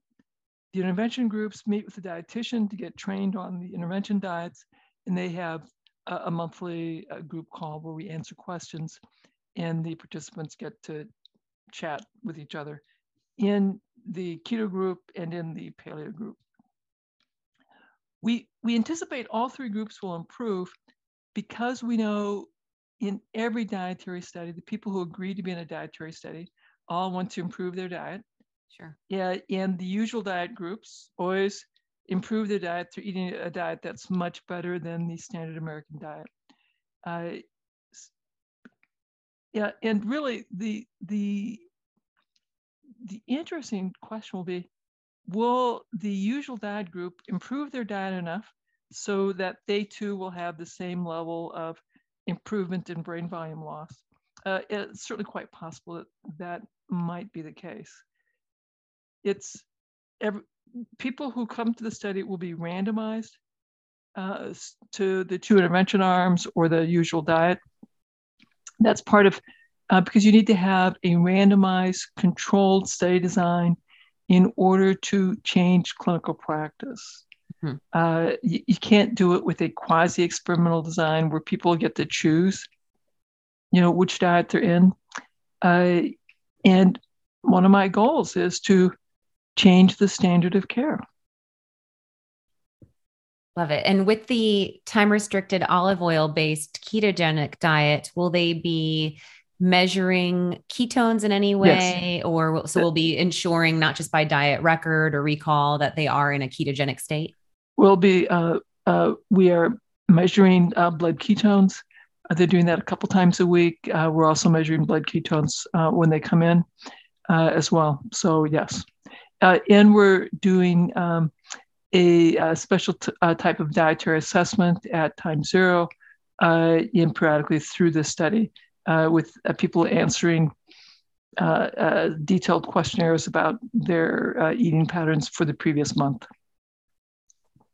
The intervention groups meet with the dietitian to get trained on the intervention diets, and they have a, a monthly uh, group call where we answer questions, and the participants get to chat with each other in the keto group and in the paleo group. We, we anticipate all three groups will improve because we know in every dietary study, the people who agree to be in a dietary study all want to improve their diet. Sure. Yeah, and the usual diet groups always improve their diet through eating a diet that's much better than the standard American diet. Uh, yeah, and really the the the interesting question will be, will the usual diet group improve their diet enough so that they too will have the same level of improvement in brain volume loss? Uh, it's certainly quite possible that that might be the case. It's every, people who come to the study will be randomized uh, to the two intervention arms or the usual diet. That's part of uh, because you need to have a randomized controlled study design in order to change clinical practice. Mhm. Uh, you, you can't do it with a quasi experimental design where people get to choose, you know, which diet they're in. Uh, and one of my goals is to change the standard of care. Love it. And with the time restricted olive oil based ketogenic diet, will they be measuring ketones in any Yes. way? Or will, so we'll be ensuring not just by diet record or recall that they are in a ketogenic state? We'll be, uh, uh, we are measuring uh, blood ketones. Uh, they're doing that a couple times a week. Uh, we're also measuring blood ketones uh, when they come in uh, as well. So, yes. Uh, and we're doing um, a, a special t- uh, type of dietary assessment at time zero uh, and periodically through the study uh, with uh, people answering uh, uh, detailed questionnaires about their uh, eating patterns for the previous month.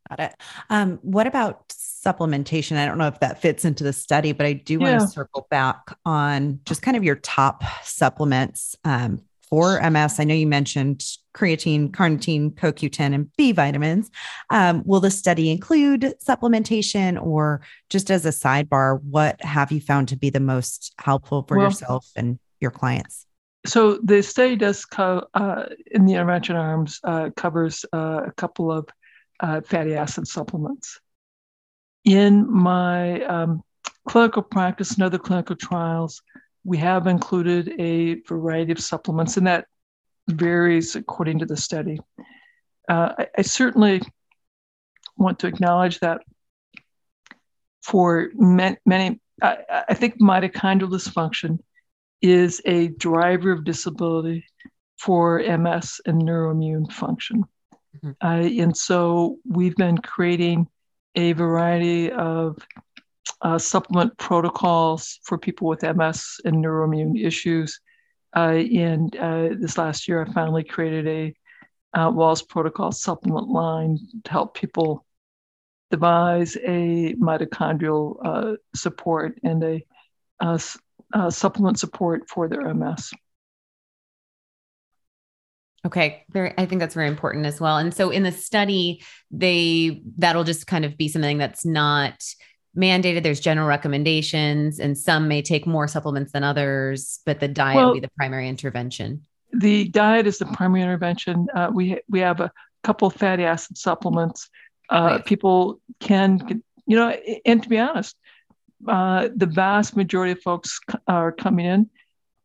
Got it. Um, what about supplementation? I don't know if that fits into the study, but I do want to circle back on just kind of your top supplements um, for MS. I know you mentioned creatine, carnitine, CoQ10, and B vitamins. Um, will the study include supplementation, or just as a sidebar, what have you found to be the most helpful for Well- yourself and your clients? So the study does co- uh, in the intervention arms uh, covers uh, a couple of uh, fatty acid supplements. In my um, clinical practice and other clinical trials, we have included a variety of supplements, and that varies according to the study. Uh, I, I certainly want to acknowledge that for many, many I, I think mitochondrial dysfunction is a driver of disability for MS and neuroimmune function. Mhm. Uh, and so we've been creating a variety of uh, supplement protocols for people with MS and neuroimmune issues. And uh, this last year, I finally created a uh, Wahls protocol supplement line to help people devise a mitochondrial uh, support and a s- uh, supplement support for their MS. Okay, very. I think that's very important as well. And so in the study, they that'll just kind of be something that's not mandated. There's general recommendations, and some may take more supplements than others, but the diet will be the primary intervention. the diet is the primary intervention. Uh, we we have a couple fatty acid supplements. Uh, right. People can, you know, and to be honest, uh, the vast majority of folks are coming in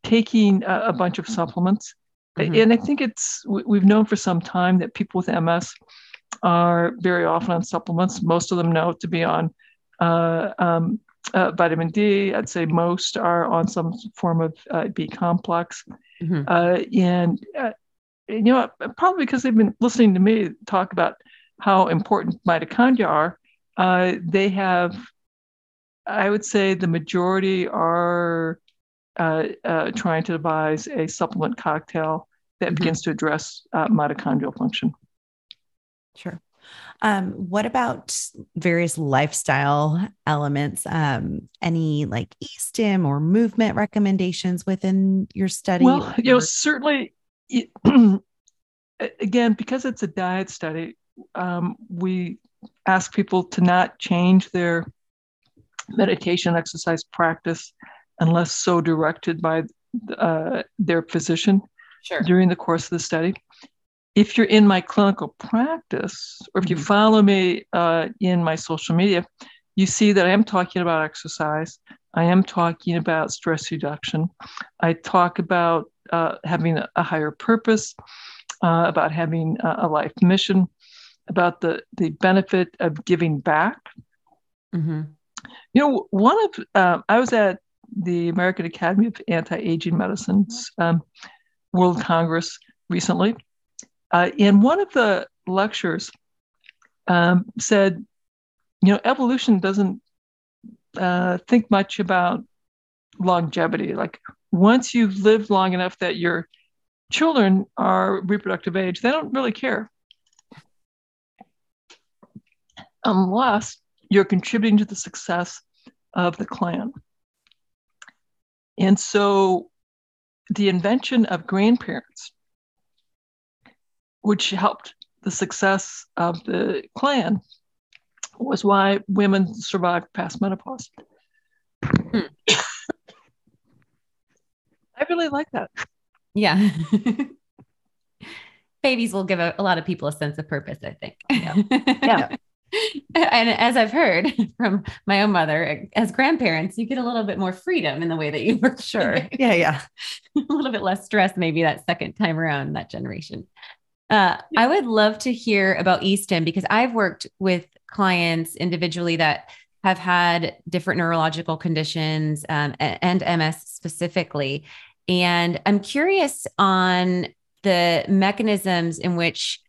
taking a, a bunch of supplements. Mm-hmm. And I think it's we've known for some time that people with MS are very often on supplements. Most of them know to be on um, uh, vitamin D. I'd say most are on some form of uh, B complex. Mm-hmm. Uh, and, uh, you know, probably because they've been listening to me talk about how important mitochondria are, uh, they have, I would say the majority are uh, trying to devise a supplement cocktail that mm-hmm. begins to address mitochondrial function. Sure. Um, what about various lifestyle elements? Um, any like e-stim or movement recommendations within your study? Well, you know, certainly, it, again, because it's a diet study, um, we ask people to not change their meditation exercise practice unless so directed by uh, their physician sure. during the course of the study if you're in my clinical practice, or if you mm-hmm. follow me uh, in my social media, you see that I am talking about exercise. I am talking about stress reduction. I talk about uh, having a, higher purpose, uh, about having a, life mission, about the, the benefit of giving back. Mm-hmm. You know, one of, uh, I was at the American Academy of Anti Aging Medicine's um, World Congress recently uh, in one of the lectures um, said, you know, evolution doesn't uh, think much about longevity. Like once you've lived long enough that your children are reproductive age, they don't really care. Unless you're contributing to the success of the clan. And so the invention of grandparents which helped the success of the clan, was why women survived past menopause. Hmm. I really like that. Yeah. Babies will give a, a, lot of people a sense of purpose, I think. Yeah. yeah. and as I've heard from my own mother, as grandparents, you get a little bit more freedom in the way that you work. Sure. Yeah. Yeah. a little bit less stress, maybe that second time around that generation. Uh, I would love to hear about e-stim because I've worked with clients individually that have had different neurological conditions um, and MS specifically. And I'm curious on the mechanisms in which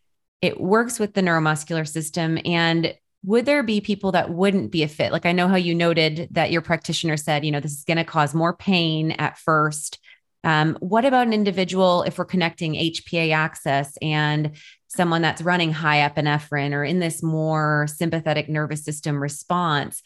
it works with the neuromuscular system and would there be people that wouldn't be a fit like i know how you noted that your practitioner said you know this is going to cause more pain at first um, what about an individual if we're connecting HPA axis and someone that's running high epinephrine or in this more sympathetic nervous system response?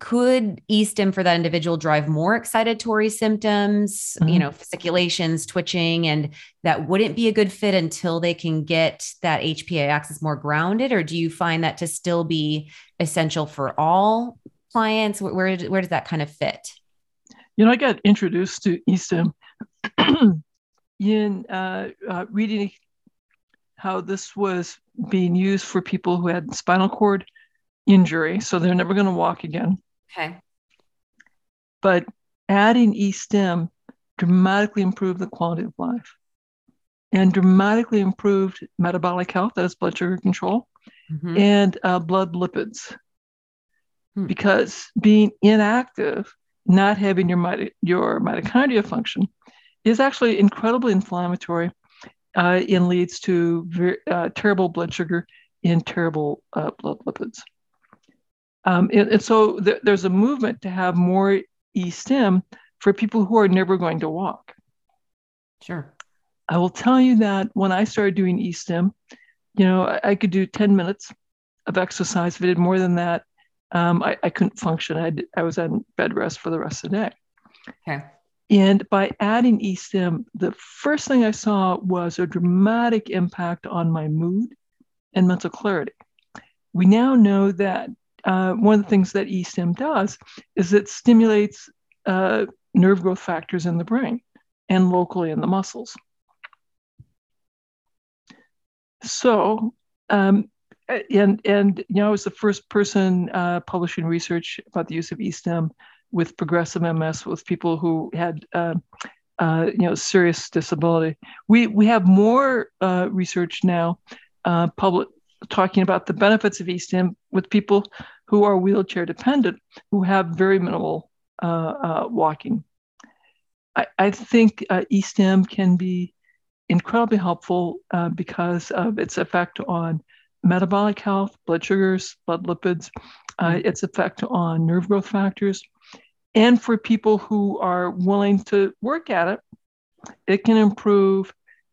Could e-stim for that individual drive more excitatory symptoms, mm-hmm. you know, fasciculations, twitching, and that wouldn't be a good fit until they can get that HPA axis more grounded? Or do you find that to still be essential for all clients? Where, where, where does that kind of fit? You know, I got introduced to e-stim in uh, uh, reading how this was being used for people who had spinal cord injury, so they're never going to walk again. Okay. But adding e-stim dramatically improved the quality of life and dramatically improved metabolic health, that is blood sugar control, mm-hmm. and uh, blood lipids. Hmm. Because being inactive, not having your, mit- your mitochondria function, is actually incredibly inflammatory uh, and leads to very, uh, terrible blood sugar and terrible uh, blood lipids. Um, and, and, so th- there's a movement to have more e-stim for people who are never going to walk. Sure. I will tell you that when I started doing e-stim, you know, I, I could do 10 minutes of exercise. If I did more than that, um, I, I, couldn't function. I, I was on bed rest for the rest of the day. Okay. And by adding eStim, the first thing I saw was a dramatic impact on my mood and mental clarity. We now know that uh, one of the things that eStim does is it stimulates uh, nerve growth factors in the brain and locally in the muscles. So, um, and and you know, I was the first person uh, publishing research about the use of e-stim with progressive MS with people who had uh, uh, you know serious disability. We we have more uh, research now, uh, public talking about the benefits of e-stim with people who are wheelchair dependent who have very minimal uh, walking. I, I think e-stim can be incredibly helpful because of its effect on metabolic health, blood sugars, blood lipids, uh, mm-hmm. its effect on nerve growth factors. And for people who are willing to work at it, it can improve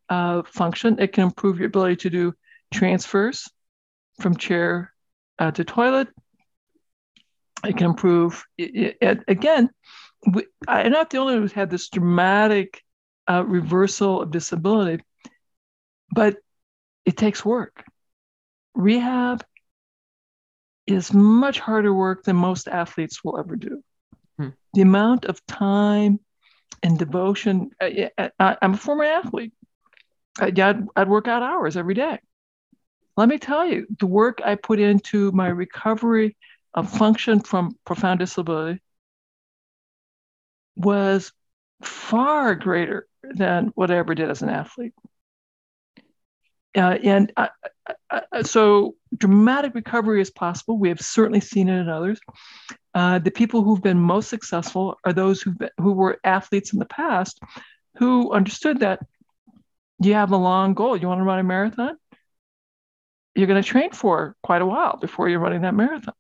uh, function. It can improve your ability to do transfers from chair uh, to toilet. It can improve, it, it, again, we, I'm not the only one who's had this dramatic uh, reversal of disability, but it takes work rehab is much harder work than most athletes will ever do. The amount of time and devotion, uh, uh, I, am a former athlete. Uh, I'd, I'd work out hours every day. Let me tell you, the work I put into my recovery of function from profound disability was far greater than what I ever did as an athlete. Uh, and I, uh, so dramatic recovery is possible. We have certainly seen it in others. Uh, the people who've been most successful are those who who were athletes in the past, who understood that you have a long goal. You want to run a marathon. You're going to train for quite a while before you're running that marathon.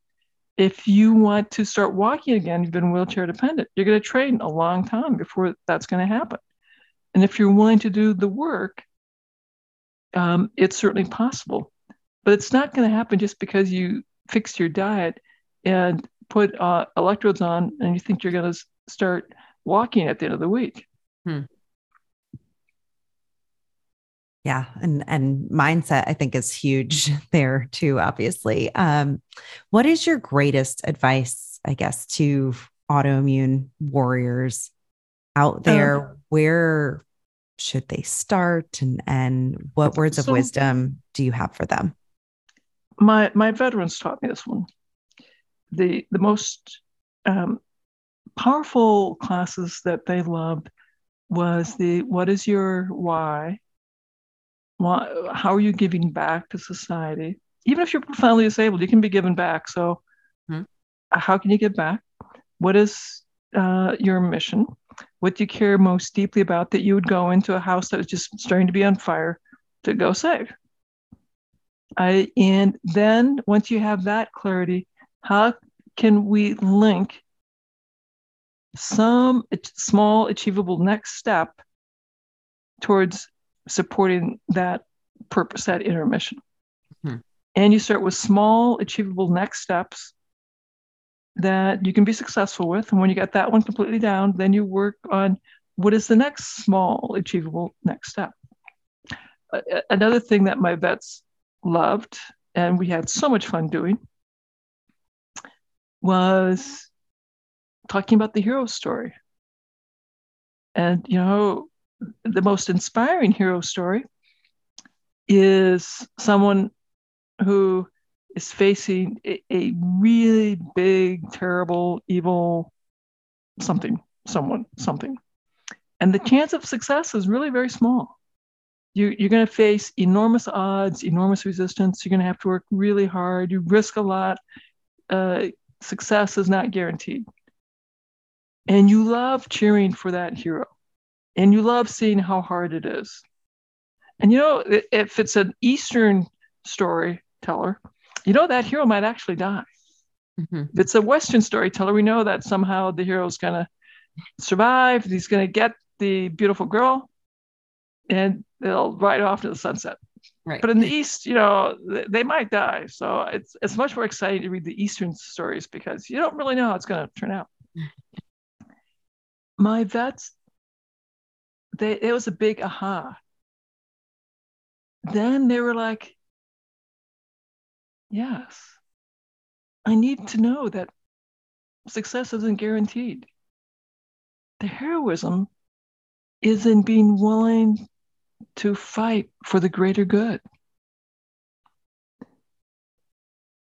If you want to start walking again, you've been wheelchair dependent. You're going to train a long time before that's going to happen. And if you're willing to do the work, um, it's certainly possible. But it's not going to happen just because you fix your diet and put uh, electrodes on and you think you're going to start walking at the end of the week. Hmm. Yeah, and and mindset I think is huge there too. Obviously, um, what is your greatest advice, I guess, to autoimmune warriors out there? Um, where should they start, and and what words of wisdom do you have for them? my my veterans taught me this one. The the most um, powerful classes that they loved was the what is your why? Why, how are you giving back to society? Even if you're profoundly disabled, you can be given back. So, hmm. how can you give back? What is uh, your mission? What do you care most deeply about that you would go into a house that is just starting to be on fire to go save? I, and then once you have that clarity, how can we link some small achievable next step towards supporting that purpose, that intermission? Hmm. And you start with small achievable next steps that you can be successful with. And when you get that one completely down, then you work on what is the next small achievable next step. Another thing that my vets loved and we had so much fun doing was talking about the hero story. And, you know, the most inspiring hero story is someone who is facing a, a really big, terrible, evil something, someone, something. And the chance of success is really very small you, you're going to face enormous odds, enormous resistance. You're going to have to work really hard. You risk a lot. Uh, success is not guaranteed. And you love cheering for that hero. And you love seeing how hard it is. And you know, if it's an Eastern storyteller, you know that hero might actually die. Mm-hmm. If it's a Western storyteller, we know that somehow the hero's going to survive. He's going to get the beautiful girl and they'll ride off to the sunset. Right. But in the East, you know, they might die. So it's it's much more exciting to read the Eastern stories because you don't really know how it's going to turn out. My vets, they it was a big aha. Then they were like, Yes. I need to know that success isn't guaranteed. The heroism is in being willing to fight for the greater good.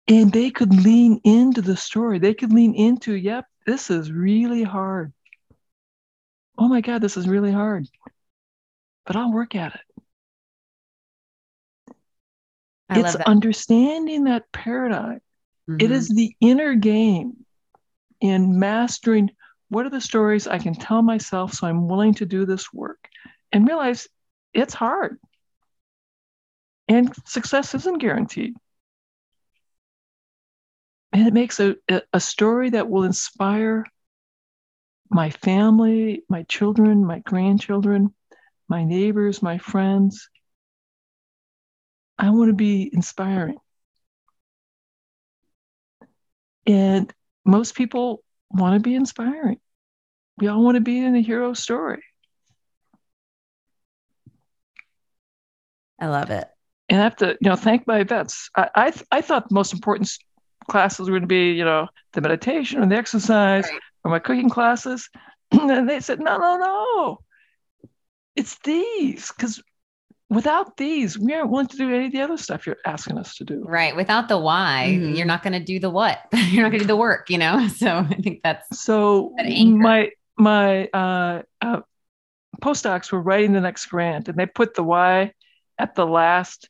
And they could lean into the story. They could lean into, yep, this is really hard. Oh my God, this is really hard. But I'll work at it. I it's understanding that paradigm. Mhm. It is the inner game in mastering what are the stories I can tell myself so I'm willing to do this work and realize it's hard. And success isn't guaranteed. And it makes a, a story that will inspire my family, my children, my grandchildren, my neighbors, my friends. I want to be inspiring. And most people want to be inspiring. We all want to be in a hero story. I love it. And I have to, you know, thank my vets. I I, I thought the most important classes were going to be, you know, the meditation and the exercise right. or my cooking classes. and they said, no, no, no. It's these because without these, we aren't willing to do any of the other stuff you're asking us to do. Right. Without the why, mm-hmm. you're not going to do the what. you're not going to do the work, you know? So I think that's so my, my, uh, uh, postdocs were writing the next grant and they put the why at the last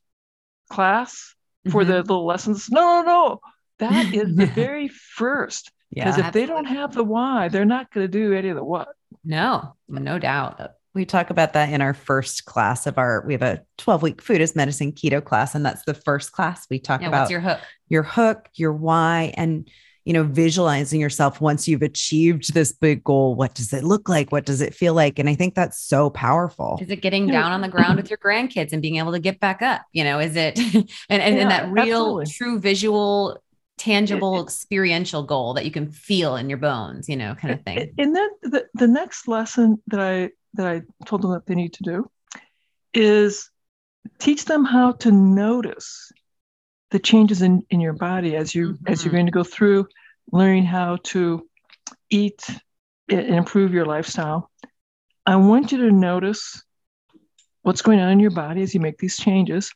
class for mm-hmm. the little lessons. No, no, no. That is the very first. Because yeah, if absolutely. they don't have the why, they're not going to do any of the what. No, no doubt. We talk about that in our first class of our, we have a 12 week food as medicine keto class. And that's the first class we talk yeah, about your hook, your hook, your why, and, you know, visualizing yourself once you've achieved this big goal. What does it look like? What does it feel like? And I think that's so powerful. Is it getting down on the ground with your grandkids and being able to get back up? You know, is it, and, and, yeah, and that real, absolutely. true visual tangible experiential goal that you can feel in your bones you know kind of thing and then the, the next lesson that i that i told them that they need to do is teach them how to notice the changes in, in your body as you mm-hmm. as you're going to go through learning how to eat and improve your lifestyle i want you to notice what's going on in your body as you make these changes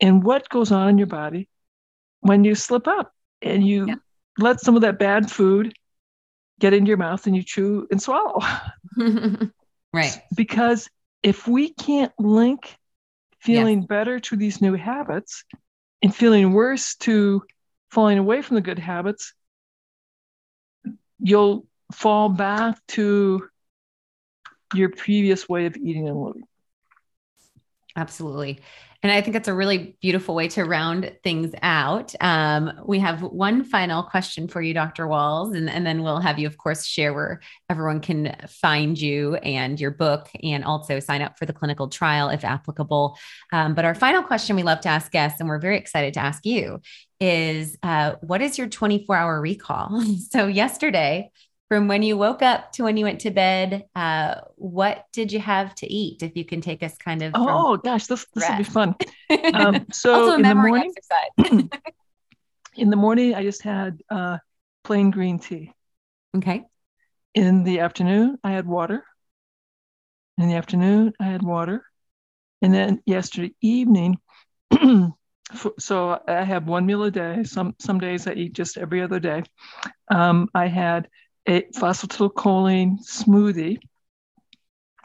and what goes on in your body when you slip up and you yeah. let some of that bad food get into your mouth and you chew and swallow. right. Because if we can't link feeling yes. better to these new habits and feeling worse to falling away from the good habits, you'll fall back to your previous way of eating and living. Absolutely. And I think that's a really beautiful way to round things out. Um, we have one final question for you, Dr. Wahls, and, and then we'll have you, of course, share where everyone can find you and your book and also sign up for the clinical trial if applicable. Um, but our final question we love to ask guests, and we're very excited to ask you, is uh, what is your 24 hour recall? so, yesterday, from when you woke up to when you went to bed, uh, what did you have to eat? If you can take us kind of. Oh gosh, this this will be fun. Um, so in the morning, in the morning, I just had uh, plain green tea. Okay. In the afternoon, I had water. In the afternoon, I had water, and then yesterday evening. so I have one meal a day. Some some days I eat just every other day. Um, I had a phosphatidylcholine smoothie.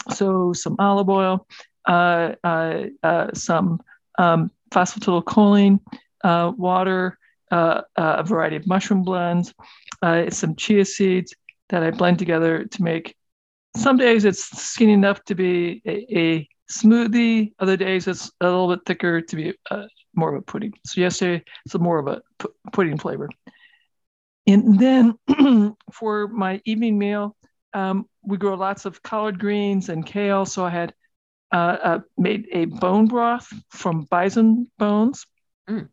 So some olive oil, uh, uh, uh, some um, phosphatidylcholine, uh, water, uh, uh, a variety of mushroom blends, some chia seeds that I blend together to make. Some days it's skinny enough to be a, a smoothie. Other days it's a little bit thicker to be more of a pudding. So yesterday it's more of a pudding flavor. And then for my evening meal, um, we grow lots of collard greens and kale. So I had uh, uh, made a bone broth from bison bones. Mm.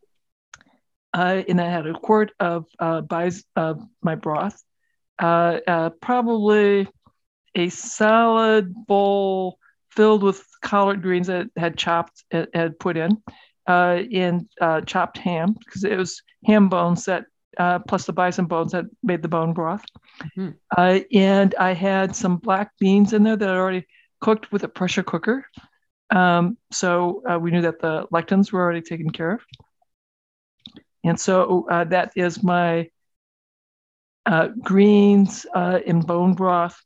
Uh, and I had a quart of uh, bison, my broth, uh, uh, probably a salad bowl filled with collard greens that had chopped, had put in, and chopped ham because it was ham bones that uh, plus the bison bones that made the bone broth. Mm-hmm. Uh, and I had some black beans in there that I already cooked with a pressure cooker. Um, so uh, we knew that the lectins were already taken care of. And so uh, that is my uh, greens uh, in bone broth.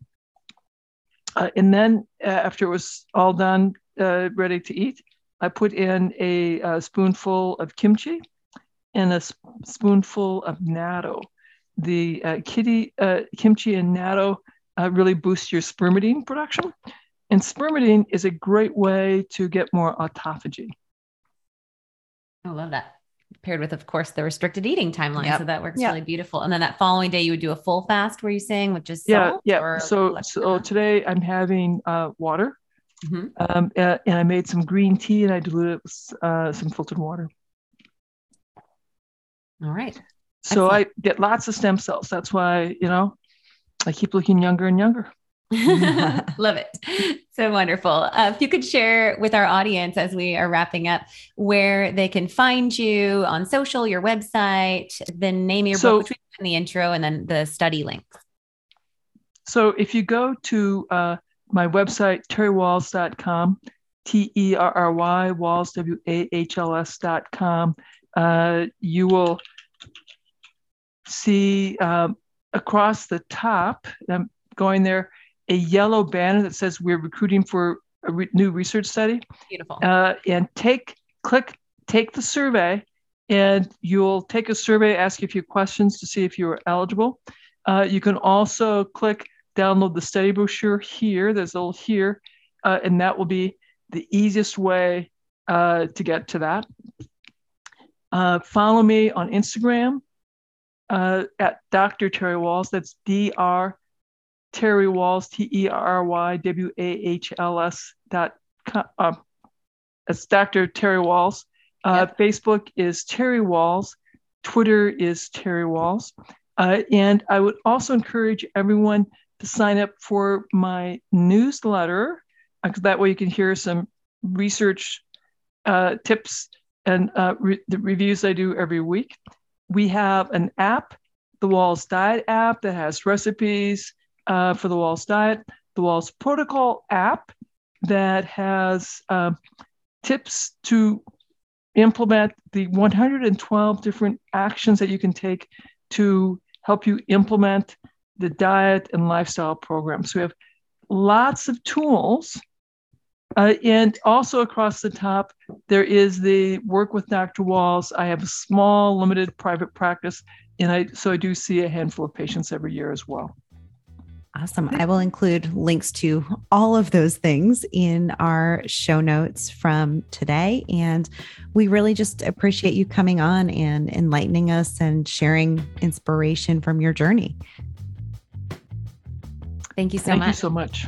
Uh, and then uh, after it was all done, uh, ready to eat, I put in a, a spoonful of kimchi and a sp- spoonful of natto. The kitty kimchi and natto really boost your spermidine production. And spermidine is a great way to get more autophagy. I love that. Paired with, of course, the restricted eating timeline. Yep. So that works Yep. really beautiful. And then that following day, you would do a full fast, were you saying, which is Yeah, yeah. So, so today I'm having uh, water, Mhm. um, a- and I made some green tea and I diluted it with uh, some filtered water. All right. So Excellent. I get lots of stem cells. That's why you know I keep looking younger and younger. Love it. So wonderful. Uh, if you could share with our audience as we are wrapping up where they can find you on social, your website, the name of your So- book, which we in the intro, and then the study link. So if you go to uh, my website, terrywahls.com, T E R R Y, wahls, W A H L S.com, uh, you will see um, across the top, I'm going there, a yellow banner that says we're recruiting for a re- new research study. Beautiful. uh, and take click take the survey and you'll take a survey ask you a few questions to see if you're eligible uh, you can also click download the study brochure here there's a little here uh, and that will be the easiest way uh, to get to that uh, follow me on instagram uh, at dr terry wahls that's dr terry wahls t-e-r-r-y-w-a-h-l-s dot com um, that's Dr. Terry Wahls. Uh, Facebook is Terry Wahls. Twitter is Terry Wahls. Uh, and I would also encourage everyone to sign up for my newsletter because that way you can hear some research uh, tips and uh, re- the reviews I do every week. We have an app, the Wahls Diet app, that has recipes uh, for the Wahls Diet, the Wahls Protocol app that has um, tips to implement the 112 different actions that you can take to help you implement the diet and lifestyle program. So we have lots of tools. Uh, and also across the top, there is the work with Dr. Wahls. I have a small, limited private practice, and I so I do see a handful of patients every year as well. Awesome. I will include links to all of those things in our show notes from today. And we really just appreciate you coming on and enlightening us and sharing inspiration from your journey. Thank you so Thank much. Thank you so much.